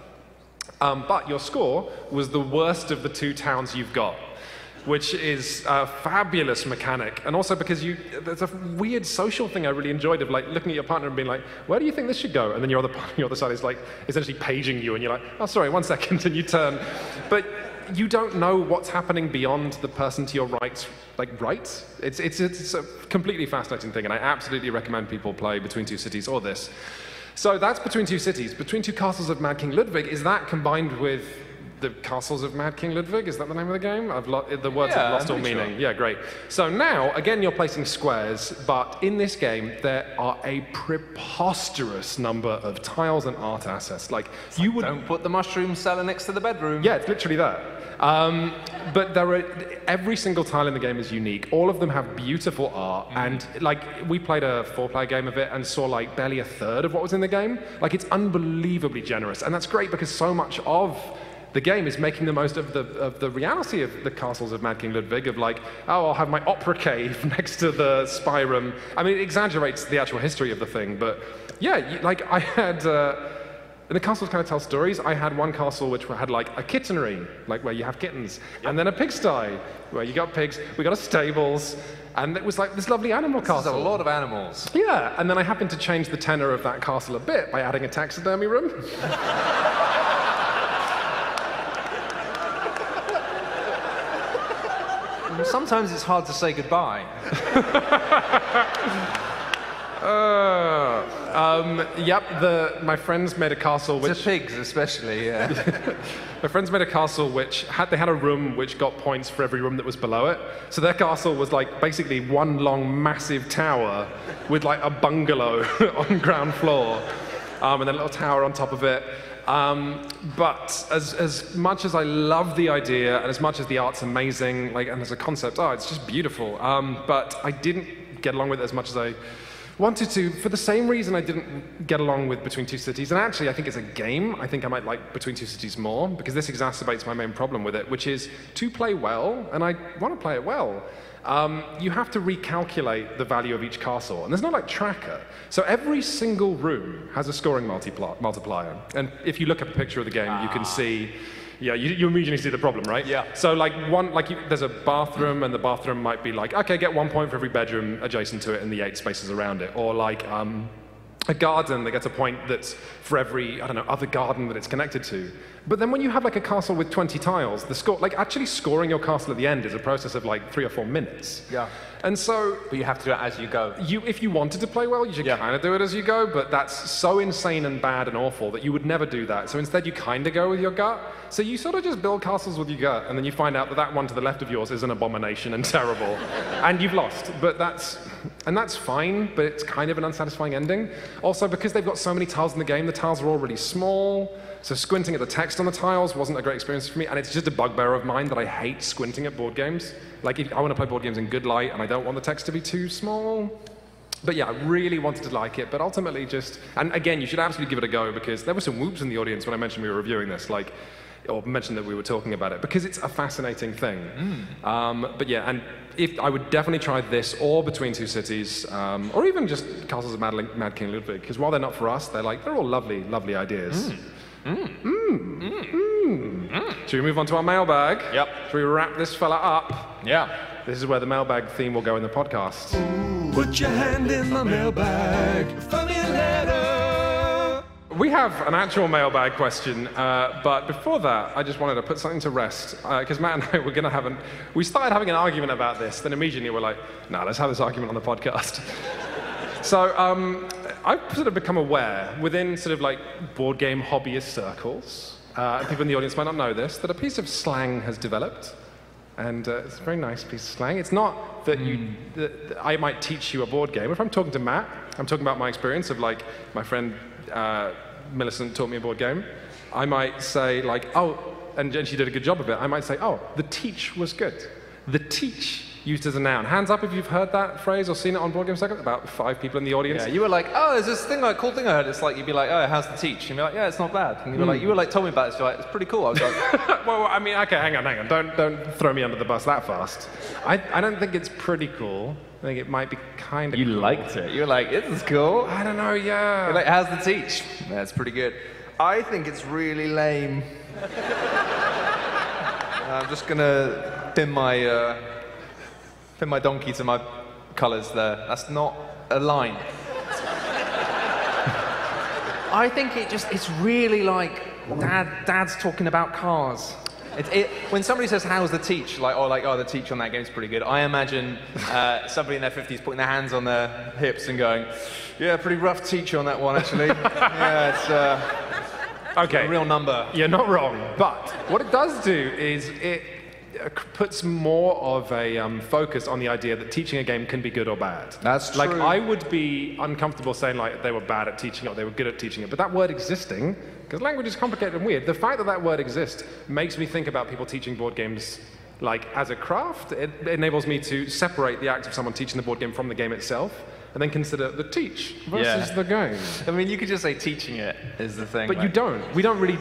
Um, but your score was the worst of the two towns you've got, which is a fabulous mechanic. And also because you, there's a weird social thing I really enjoyed of like looking at your partner and being like, where do you think this should go? And then your other, your other side is like essentially paging you and you're like, oh, sorry, one second, and you turn. But you don't know what's happening beyond the person to your right, like right. It's, it's, it's a completely fascinating thing, and I absolutely recommend people play Between Two Cities or this. So that's Between Two Cities. Between Two Castles of Mad King Ludwig, is that combined with the Castles of Mad King Ludwig? Is that the name of the game? I've lo- the words Yeah, have lost I'm all meaning. sure. Yeah, great. So now, again, you're placing squares, but in this game, there are a preposterous number of tiles and art assets. Like, you would Don't put the mushroom cellar next to the bedroom. yeah, it's literally that. Um, but there are every single tile in the game is unique. All of them have beautiful art, and like we played a four-player game of it and saw like barely a third of what was in the game. Like it's unbelievably generous, and that's great because so much of the game is making the most of the of the reality of the castles of Mad King Ludwig. Of like, oh, I'll have my opera cave next to the spy room. I mean, it exaggerates the actual history of the thing, but yeah, like I had. Uh, and the castles kind of tell stories. I had one castle which had like a kittenery, like where you have kittens, and then a pigsty, where you got pigs. We got a stables, and it was like this lovely animal There's a lot of animals. Yeah, and then I happened to change the tenor of that castle a bit by adding a taxidermy room. Sometimes it's hard to say goodbye. Uh, um, yep, the, my friends made a castle which pigs, especially. Yeah. My friends made a castle which had they had a room which got points for every room that was below it. So their castle was like basically one long massive tower with like a bungalow on ground floor, um, and then a little tower on top of it. Um, but as, as much as I love the idea and as much as the art's amazing, like and as a concept, oh, it's just beautiful. Um, but I didn't get along with it as much as I wanted to for the same reason I didn't get along with Between Two Cities. And actually, I think it's a game. I think I might like Between Two Cities more because this exacerbates my main problem with it, which is to play well, and I want to play it well. Um, you have to recalculate the value of each castle, and there's no like tracker. So every single room has a scoring multiplier, and if you look at a picture of the game, you can see. Yeah, you, you immediately see the problem, right? Yeah. So like one, like you, there's a bathroom, and the bathroom might be like, okay, get one point for every bedroom adjacent to it, and the eight spaces around it, or like, um, a garden that gets a point that's for every, I don't know, other garden that it's connected to. But then when you have like a castle with 20 tiles, the score, like actually scoring your castle at the end is a process of like three or four minutes. Yeah. And so But you have to do it as you go. you, if you wanted to play well, you should Yeah. kind of do it as you go, but that's so insane and bad and awful that you would never do that. So instead, you kind of go with your gut. So you sort of just build castles with your gut, and then you find out that that one to the left of yours is an abomination and terrible, and you've lost. But that's, and that's fine, but it's kind of an unsatisfying ending. Also, because they've got so many tiles in the game, the tiles are all really small. So squinting at the text on the tiles wasn't a great experience for me, and it's just a bugbear of mine that I hate squinting at board games. Like, if I want to play board games in good light, and I don't want the text to be too small. But yeah, I really wanted to like it, but ultimately just, and again, you should absolutely give it a go because there were some whoops in the audience when I mentioned we were reviewing this, like, or mentioned that we were talking about it, because it's a fascinating thing. Um, but yeah, and if I would definitely try this or Between Two Cities, um, or even just Castles of Mad, Mad King Ludwig, because while they're not for us, they're like, they're all lovely, lovely ideas. Mm. Should we move on to our mailbag? Yep. Should we wrap this fella up? Yeah. This is where the mailbag theme will go in the podcast. Put your hand in the mailbag. Find me a letter. We have an actual mailbag question, uh, but before that, I just wanted to put something to rest because Matt and I were going to have an. We started having an argument about this, then immediately we're like, "No, let's have this argument on the podcast." so um, I've sort of become aware within sort of like board game hobbyist circles, uh, people in the audience might not know this, that a piece of slang has developed. And uh, it's a very nice piece of slang. It's not that you, that that I might teach you a board game. If I'm talking to Matt, I'm talking about my experience of like my friend uh, Millicent taught me a board game. I might say like, oh, and, and she did a good job of it. I might say, oh, the teach was good. The teach used as a noun. Hands up if you've heard that phrase or seen it on Board Game Second. About five people in the audience. Yeah, you were like, oh, there's this thing, like, cool thing I heard. It's like, you'd be like, oh, how's the teach? And you'd be like, yeah, it's not bad. And you were like, you were like, told me about it. So like, it's pretty cool. I was like, well, I mean, okay, hang on, hang on. Don't, don't throw me under the bus that fast. I, I don't think it's pretty cool. I think it might be kind of you cool. liked it. You were like, this is cool. I don't know, yeah. You're like, how's the teach? That's pretty good. I think it's really lame. I'm just gonna pin my uh, pin my donkey to my colours there. That's not a line. I think it just it's really like dad dad's talking about cars. It, it, when somebody says how's the teach, like oh like oh the teach on that game's pretty good. I imagine uh, somebody in their 50s putting their hands on their hips and going, yeah, pretty rough teach on that one actually. yeah, it's uh, okay. a real number. You're not wrong. But what it does do is it c- puts more of a um, focus on the idea that teaching a game can be good or bad. That's Like, true. I would be uncomfortable saying, like, they were bad at teaching it or they were good at teaching it. But that word existing, because language is complicated and weird, the fact that that word exists makes me think about people teaching board games like as a craft. It enables me to separate the act of someone teaching the board game from the game itself and then consider the teach versus Yeah. the game. I mean, you could just say teaching it is the thing. But you don't. We don't really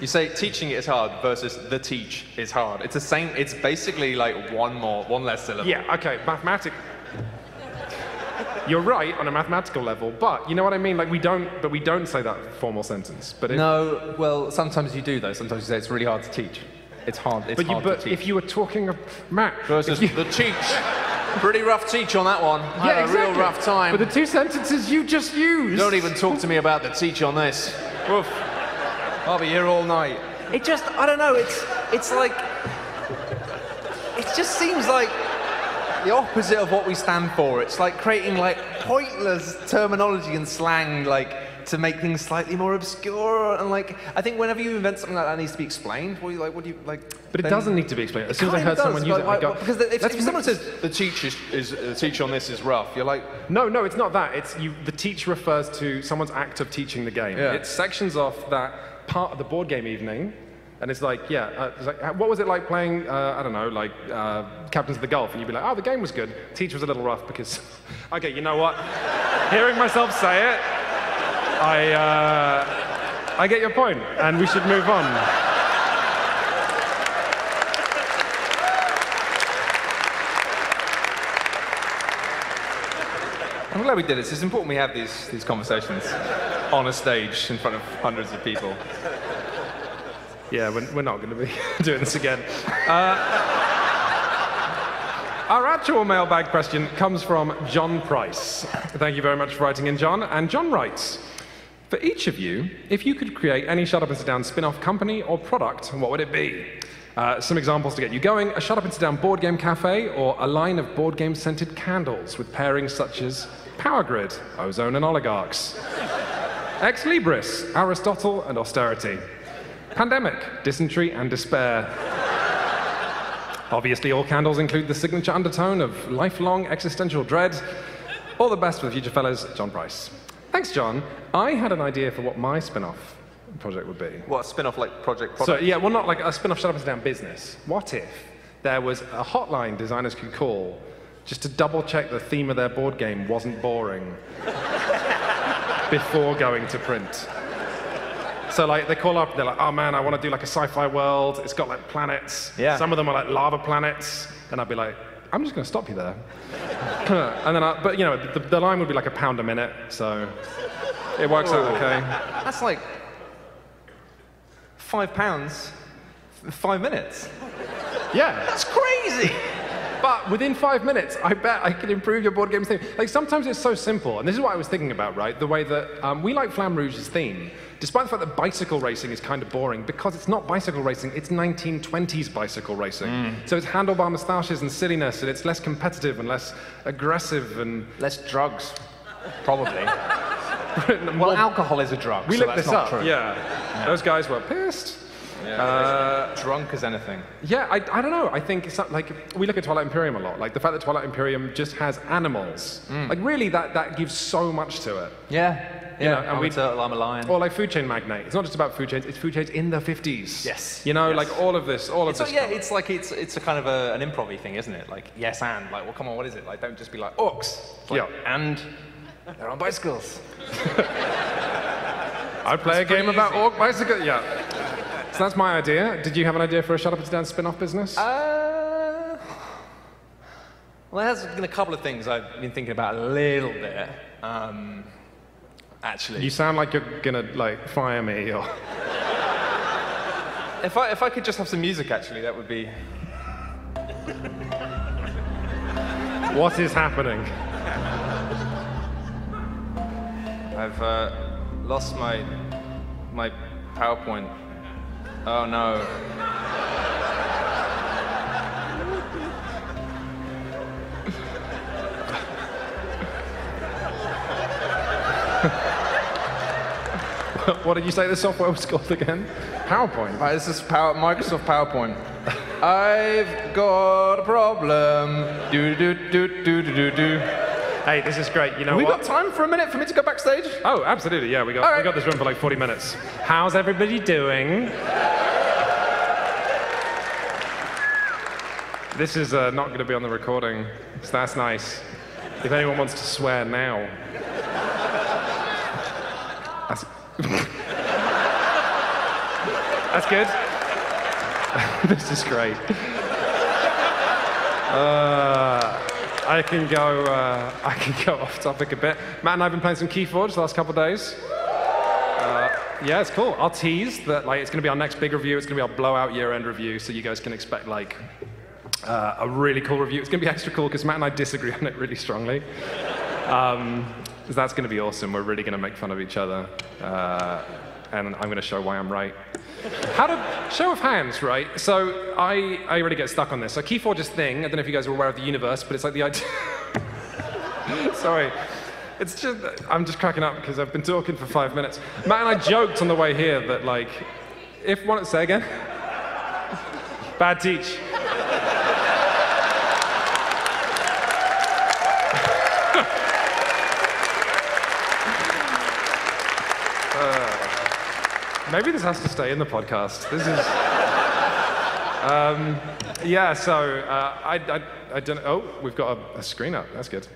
You say teaching it is hard versus the teach is hard. It's the same. It's basically like one more, one less syllable. Yeah, okay, mathematic. You're right on a mathematical level, but you know what I mean? Like we don't, but we don't say that formal sentence. But No, well, sometimes you do though. Sometimes you say it's really hard to teach. It's hard. It's but you, hard but to teach. if you were talking of math versus you- the teach, pretty rough teach on that one. I yeah, had a exactly. real rough time. But the two sentences you just used. Don't even talk to me about the teach on this. Woof. I'll be here all night. It just, I don't know, it's, it's like, it just seems like the opposite of what we stand for. It's like creating like pointless terminology and slang, like to make things slightly more obscure. And like, I think whenever you invent something like that, it needs to be explained. What do you like? What do you like? But it doesn't need to be explained. As soon as I heard does, someone use it, I go. because if, if someone says the teach is, is the teach on this is rough, you're like, No, no, it's not that. It's you. The teach refers to someone's act of teaching the game. Yeah. It sections off that part of the board game evening, and it's like, yeah, uh, it's like, what was it like playing? Uh, I don't know, like uh, Captains of the Gulf, and you'd be like, oh, the game was good. Teach was a little rough because, okay, you know what? Hearing myself say it, I, uh, I get your point, and we should move on. I'm glad we did this. It's important we have these, these conversations on a stage in front of hundreds of people. Yeah, we're, we're not going to be doing this again. Uh, Our actual mailbag question comes from John Price. Thank you very much for writing in, John. And John writes For each of you, if you could create any Shut Up and Sit Down spin off company or product, what would it be? Uh, some examples to get you going a Shut Up and Sit Down board game cafe or a line of board game scented candles with pairings such as Power Grid, Ozone and Oligarchs, Ex Libris, Aristotle and Austerity, Pandemic, Dysentery and Despair. Obviously, all candles include the signature undertone of lifelong existential dread. All the best for the future fellows, John Price. Thanks, John. I had an idea for what my spin off project would be. What, a spin off like Project So, yeah, well, not like a spin off Shut Up and Down business. What if there was a hotline designers could call just to double check the theme of their board game wasn't boring before going to print? So, like, they call up, they're like, oh man, I want to do like a sci fi world. It's got like planets. Yeah. Some of them are like lava planets. And I'd be like, I'm just going to stop you there. and then, I, but you know, the, the line would be like a pound a minute. So it works out okay. That's like five pounds, five minutes. Yeah. That's crazy. But within five minutes, I bet I could improve your board game's theme. Like sometimes it's so simple, and this is what I was thinking about, right? The way that um, we like Flamme Rouge's theme, despite the fact that bicycle racing is kind of boring, because it's not bicycle racing, it's 1920s bicycle racing. So it's handlebar moustaches and silliness, and it's less competitive and less aggressive and. Less drugs, probably. well, alcohol is a drug. We so looked that's this not up. True. Yeah. Those guys were pissed. Uh, drunk as anything. Yeah, I, I don't know. I think it's not, like we look at Twilight Imperium a lot. Like the fact that Twilight Imperium just has animals. Like really, that, that gives so much to it. Yeah. You know, Yeah. and I'm we- a turtle, I'm a lion. Or like Food Chain Magnate. It's not just about food chains, it's food chains in the 50s. Yes. You know, Yes. like all of this, all of this. So yeah, it's like it's it's a kind of a, an improv thing, isn't it? Like yes and like well come on, what is it? Like don't just be like orcs. Like, Yeah. And they're on bicycles. I'd play a game pretty about easy. orc bicycle. Yeah. So that's my idea. Did you have an idea for a Shut Up and Down spin off business? Uh, well, there's been a couple of things I've been thinking about a little bit. Um, actually, you sound like you're gonna like fire me or. if I if I could just have some music, actually, that would be. What is happening? I've uh, lost my my PowerPoint. Oh no. what did you say the software was called again? PowerPoint. Right, this is Power, Microsoft PowerPoint. I've got a problem. Do do do do do do do. Hey, this is great. You know We what? got time for a minute for me to go backstage? Oh, absolutely. Yeah, we got All we got this room for like 40 minutes. How's everybody doing? This is uh, not going to be on the recording, so that's nice. If anyone wants to swear now. That's, that's good. this is great. Uh, I can go. Uh, I can go off topic a bit. Matt and I've been playing some Keyforge the last couple of days. Uh, yeah, it's cool. I'll tease that like it's going to be our next big review. It's going to be our blowout year-end review, so you guys can expect like uh, a really cool review. It's going to be extra cool because Matt and I disagree on it really strongly. Um, that's going to be awesome. We're really going to make fun of each other, uh, and I'm going to show why I'm right. How to show of hands, right? So I, I really get stuck on this. So Keyforge's thing. I don't know if you guys are aware of the universe, but it's like the idea. Sorry. It's just, I'm just cracking up because I've been talking for five minutes. Matt and I joked on the way here that, like, if one, say again? Bad teach. Maybe this has to stay in the podcast. This is. Um, yeah, so uh, I, I, I don't Oh, we've got a, a screen up. That's good.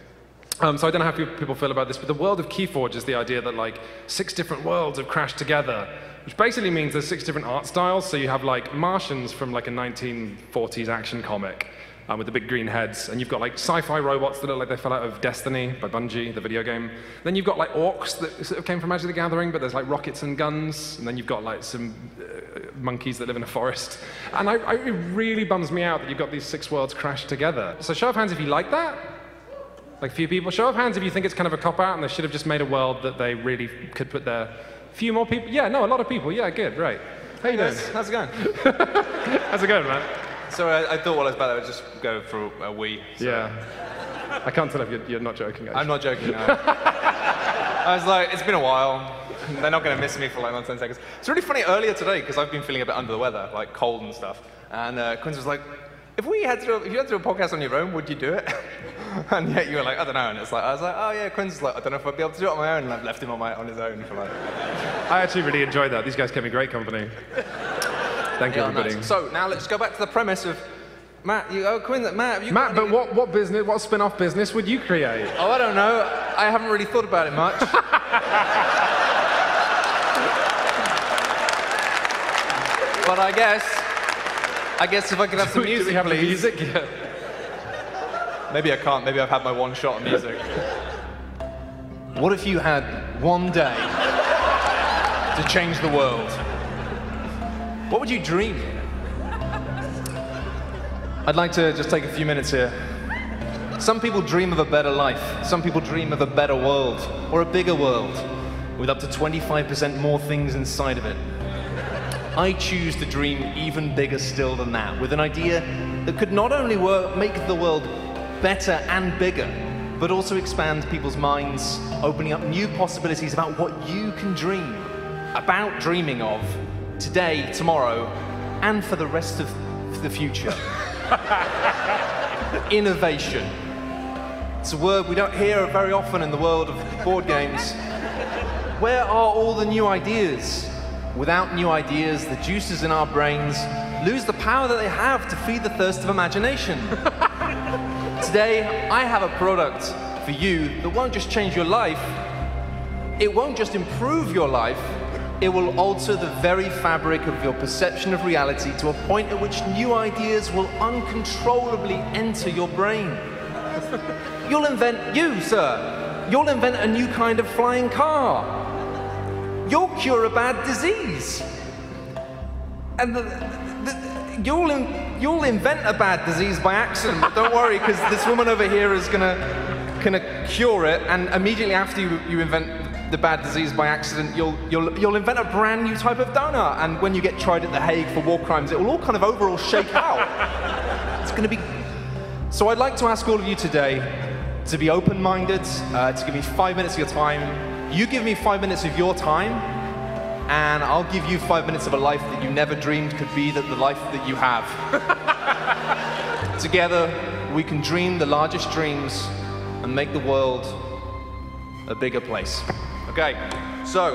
Um, so I don't know how people feel about this, but the world of Keyforge is the idea that like six different worlds have crashed together, which basically means there's six different art styles. So you have like Martians from like a 1940s action comic, um, with the big green heads, and you've got like sci-fi robots that look like they fell out of Destiny by Bungie, the video game. Then you've got like orcs that sort of came from Magic the Gathering, but there's like rockets and guns, and then you've got like some uh, monkeys that live in a forest. And I, I, it really bums me out that you've got these six worlds crashed together. So show of hands if you like that. Like few people. Show of hands if you think it's kind of a cop out and they should have just made a world that they really could put their few more people. Yeah, no, a lot of people. Yeah, good, right. How you doing? How's it going? How's it going, man? So I, I thought while I was back there, I'd just go for a wee. So. Yeah. I can't tell if you're, you're not joking. I'm not joking. No. I was like, it's been a while. They're not going to miss me for like another 10 seconds. It's really funny earlier today because I've been feeling a bit under the weather, like cold and stuff. And uh, Quinns was like, if we had to, if you had to do a podcast on your own, would you do it? and yet you were like, I don't know. And it's like, I was like, oh yeah, Quinns is like, I don't know if I'd be able to do it on my own. And I've left him on, my, on his own for like. I actually really enjoyed that. These guys kept me great company. Thank you, Yeah, everybody. nice. So now let's go back to the premise of Matt. You, oh, Quinn, Matt, have you Matt, but any- what, what business, what spin-off business would you create? Oh, I don't know. I haven't really thought about it much. but I guess, I guess if I could have some Do music, we have please. music? Yeah. Maybe I can't. Maybe I've had my one shot of music. what if you had one day to change the world? What would you dream? I'd like to just take a few minutes here. Some people dream of a better life. Some people dream of a better world or a bigger world with up to 25% more things inside of it. I choose to dream even bigger still than that, with an idea that could not only work, make the world better and bigger, but also expand people's minds, opening up new possibilities about what you can dream, about dreaming of today, tomorrow, and for the rest of the future. Innovation. It's a word we don't hear very often in the world of board games. Where are all the new ideas? Without new ideas, the juices in our brains lose the power that they have to feed the thirst of imagination. Today, I have a product for you that won't just change your life, it won't just improve your life, it will alter the very fabric of your perception of reality to a point at which new ideas will uncontrollably enter your brain. You'll invent, you, sir, you'll invent a new kind of flying car. You'll cure a bad disease. And the, the, you'll, in, you'll invent a bad disease by accident, but don't worry, because this woman over here is gonna, gonna cure it, and immediately after you, you invent the bad disease by accident, you'll, you'll, you'll invent a brand new type of donut, and when you get tried at The Hague for war crimes, it will all kind of overall shake out. It's gonna be so I'd like to ask all of you today to be open-minded, uh, to give me five minutes of your time. You give me five minutes of your time, and I'll give you five minutes of a life that you never dreamed could be that the life that you have. Together, we can dream the largest dreams and make the world a bigger place. Okay, so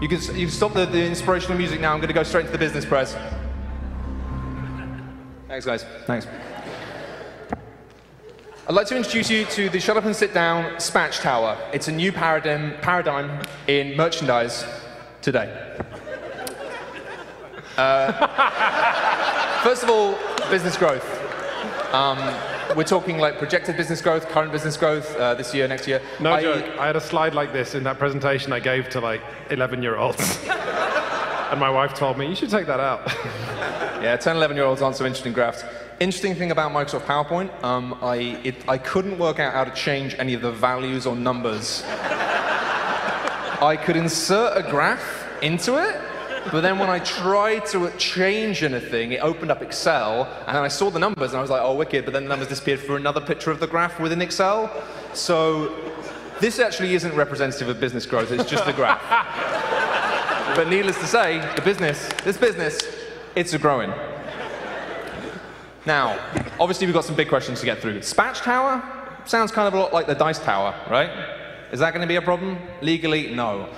you can, you can stop the, the inspirational music now. I'm going to go straight to the business press. Thanks, guys. Thanks. I'd like to introduce you to the Shut Up and Sit Down Spatch Tower. It's a new paradigm, paradigm in merchandise today. Uh, first of all, business growth. Um, we're talking like projected business growth, current business growth uh, this year, next year. No I- joke. I had a slide like this in that presentation I gave to like 11 year olds. and my wife told me, you should take that out. Yeah, 10, 11 year olds aren't so interested in graphs. Interesting thing about Microsoft PowerPoint, um, I, it, I couldn't work out how to change any of the values or numbers. I could insert a graph into it, but then when I tried to change anything, it opened up Excel, and then I saw the numbers, and I was like, oh, wicked, but then the numbers disappeared for another picture of the graph within Excel. So this actually isn't representative of business growth, it's just the graph. but needless to say, the business, this business, it's a growing. Now, obviously we've got some big questions to get through. Spatch Tower sounds kind of a lot like the Dice Tower, right? Is that going to be a problem? Legally, no.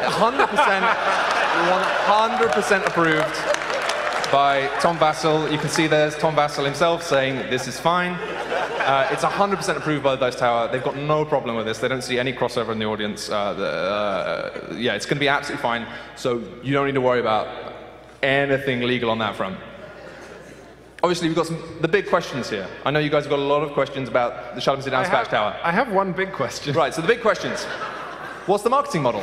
100%, 100% approved by Tom Vasel. You can see there's Tom Vasel himself saying this is fine. Uh, it's 100% approved by the Dice Tower. They've got no problem with this. They don't see any crossover in the audience. Uh, the, uh, yeah, it's going to be absolutely fine. So you don't need to worry about anything legal on that front. obviously we've got some the big questions here. I know you guys have got a lot of questions about the Shut Up and Sit Down I Tower. I have one big question. Right, so the big questions. What's the marketing model?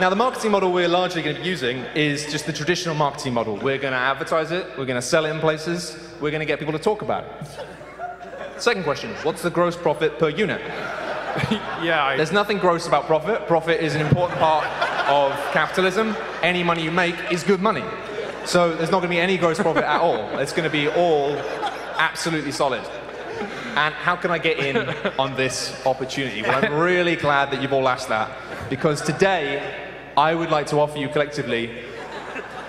Now, the marketing model we're largely going to be using is just the traditional marketing model. We're going to advertise it, we're going to sell it in places, we're going to get people to talk about it. Second question What's the gross profit per unit? Yeah, I, There's nothing gross about profit. Profit is an important part of capitalism. Any money you make is good money. So there's not going to be any gross profit at all. It's going to be all absolutely solid and how can I get in on this opportunity? Well, I'm really glad that you've all asked that because today I would like to offer you collectively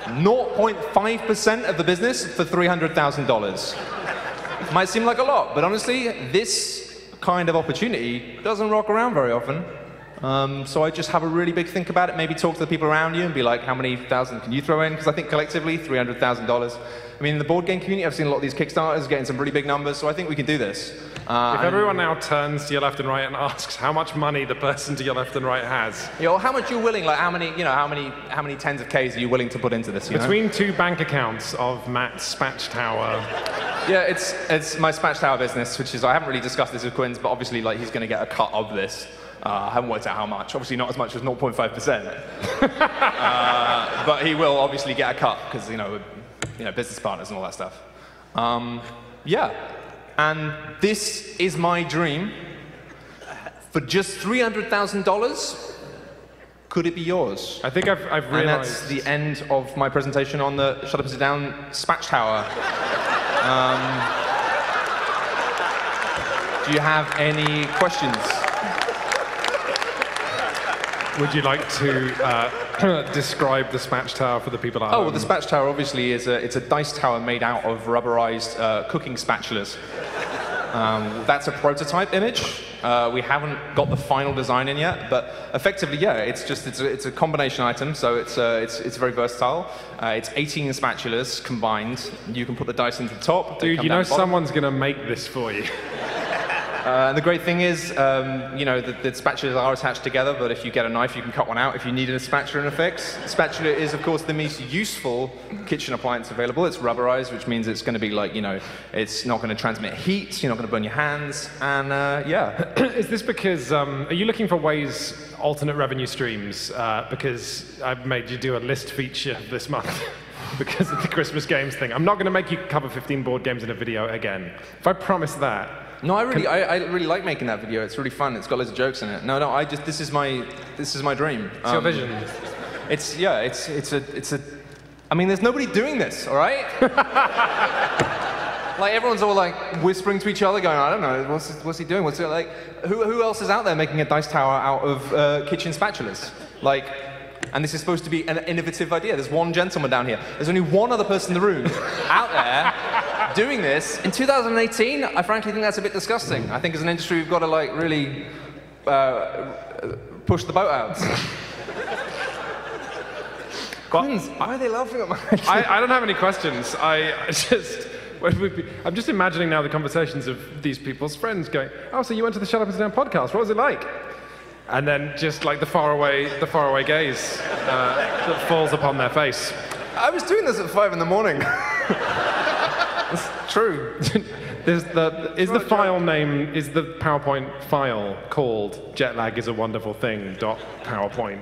0.5% of the business for $300,000. Might seem like a lot, but honestly, this kind of opportunity doesn't rock around very often. Um, so I just have a really big think about it. Maybe talk to the people around you and be like, how many thousand can you throw in? Because I think collectively, $300,000 mean, in the board game community, I've seen a lot of these Kickstarters getting some really big numbers. So I think we can do this. Uh, if everyone now turns to your left and right and asks how much money the person to your left and right has, know, how much you're willing? Like, how many? You know, how many? How many tens of Ks are you willing to put into this? You know? between two bank accounts of Matt's Spatch Tower, Yeah, it's it's my Spatch Tower business, which is I haven't really discussed this with Quinns, but obviously like he's going to get a cut of this. Uh, I haven't worked out how much. Obviously not as much as 0.5 percent, uh, but he will obviously get a cut because you know, you know, business partners and all that stuff. Um, yeah, and this is my dream. For just three hundred thousand dollars, could it be yours? I think I've, I've And that's the end of my presentation on the Shut Up and Sit Down Spatch Tower. Um, do you have any questions? Would you like to uh, describe the Spatch Tower for the people at Oh, home? well, the Spatch Tower obviously is a, it's a dice tower made out of rubberized uh, cooking spatulas. Um, that's a prototype image. Uh, we haven't got the final design in yet, but effectively, yeah, it's just it's a, it's a combination item, so it's uh, it's it's very versatile. Uh, it's 18 spatulas combined. You can put the dice into the top. Dude, you know someone's going to make this for you. Uh, and the great thing is, um, you know, the, the spatulas are attached together, but if you get a knife, you can cut one out if you needed a spatula in fix. Spatula is, of course, the most useful kitchen appliance available. It's rubberized, which means it's going to be like, you know, it's not going to transmit heat, you're not going to burn your hands, and uh, yeah. Is this because, um, are you looking for ways, alternate revenue streams? Uh, because I've made you do a list feature this month because of the Christmas games thing. I'm not going to make you cover 15 board games in a video again. If I promise that, No, I really, I, I really like making that video. It's really fun. It's got loads of jokes in it. No, no, I just, this is my, this is my dream. it's your Um, vision. It's yeah, it's it's a it's a. I mean, there's nobody doing this, all right? like everyone's all like whispering to each other, going, I don't know, what's what's he doing? What's it like? Who who else is out there making a dice tower out of uh, kitchen spatulas? Like. And this is supposed to be an innovative idea. There's one gentleman down here. There's only one other person in the room out there doing this. In 2018, I frankly think that's a bit disgusting. I think as an industry, we've got to like really uh, push the boat out. Quinns, why are they laughing at my I, I don't have any questions. I I just. when we be- I'm just imagining now the conversations of these people's friends going, "Oh, so you went to the Shut Up and Sit Down podcast? What was it like?" And then just like the faraway, the faraway gaze uh, that falls upon their face. I was doing this at five in the morning. true. Is the, is the file name, is the PowerPoint file called Jetlag is a Wonderful Thing dot PowerPoint?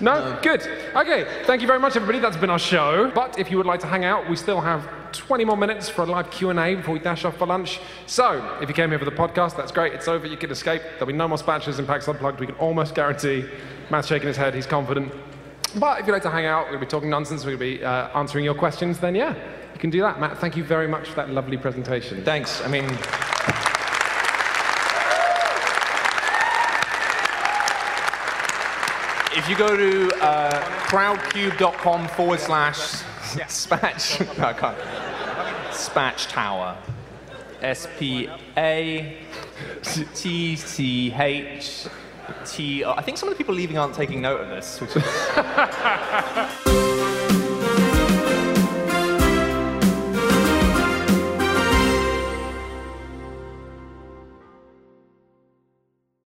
No? Good. Okay, thank you very much, everybody. That's been our show. But if you would like to hang out, we still have 20 more minutes for a live Q&A before we dash off for lunch. So, if you came here for the podcast, that's great. It's over. You can escape. There'll be no more spatulas in PAX Unplugged. We can almost guarantee. Matt's shaking his head. He's confident. But if you'd like to hang out, we're going to be talking nonsense. We're going to be uh, answering your questions. Then, yeah, you can do that. Matt, thank you very much for that lovely presentation. Thanks. I mean, if you go to uh, crowdcube.com forward slash spatch, no, I can't. Spatch Tower. S P A T C H T. I think some of the people leaving aren't taking note of this, which is.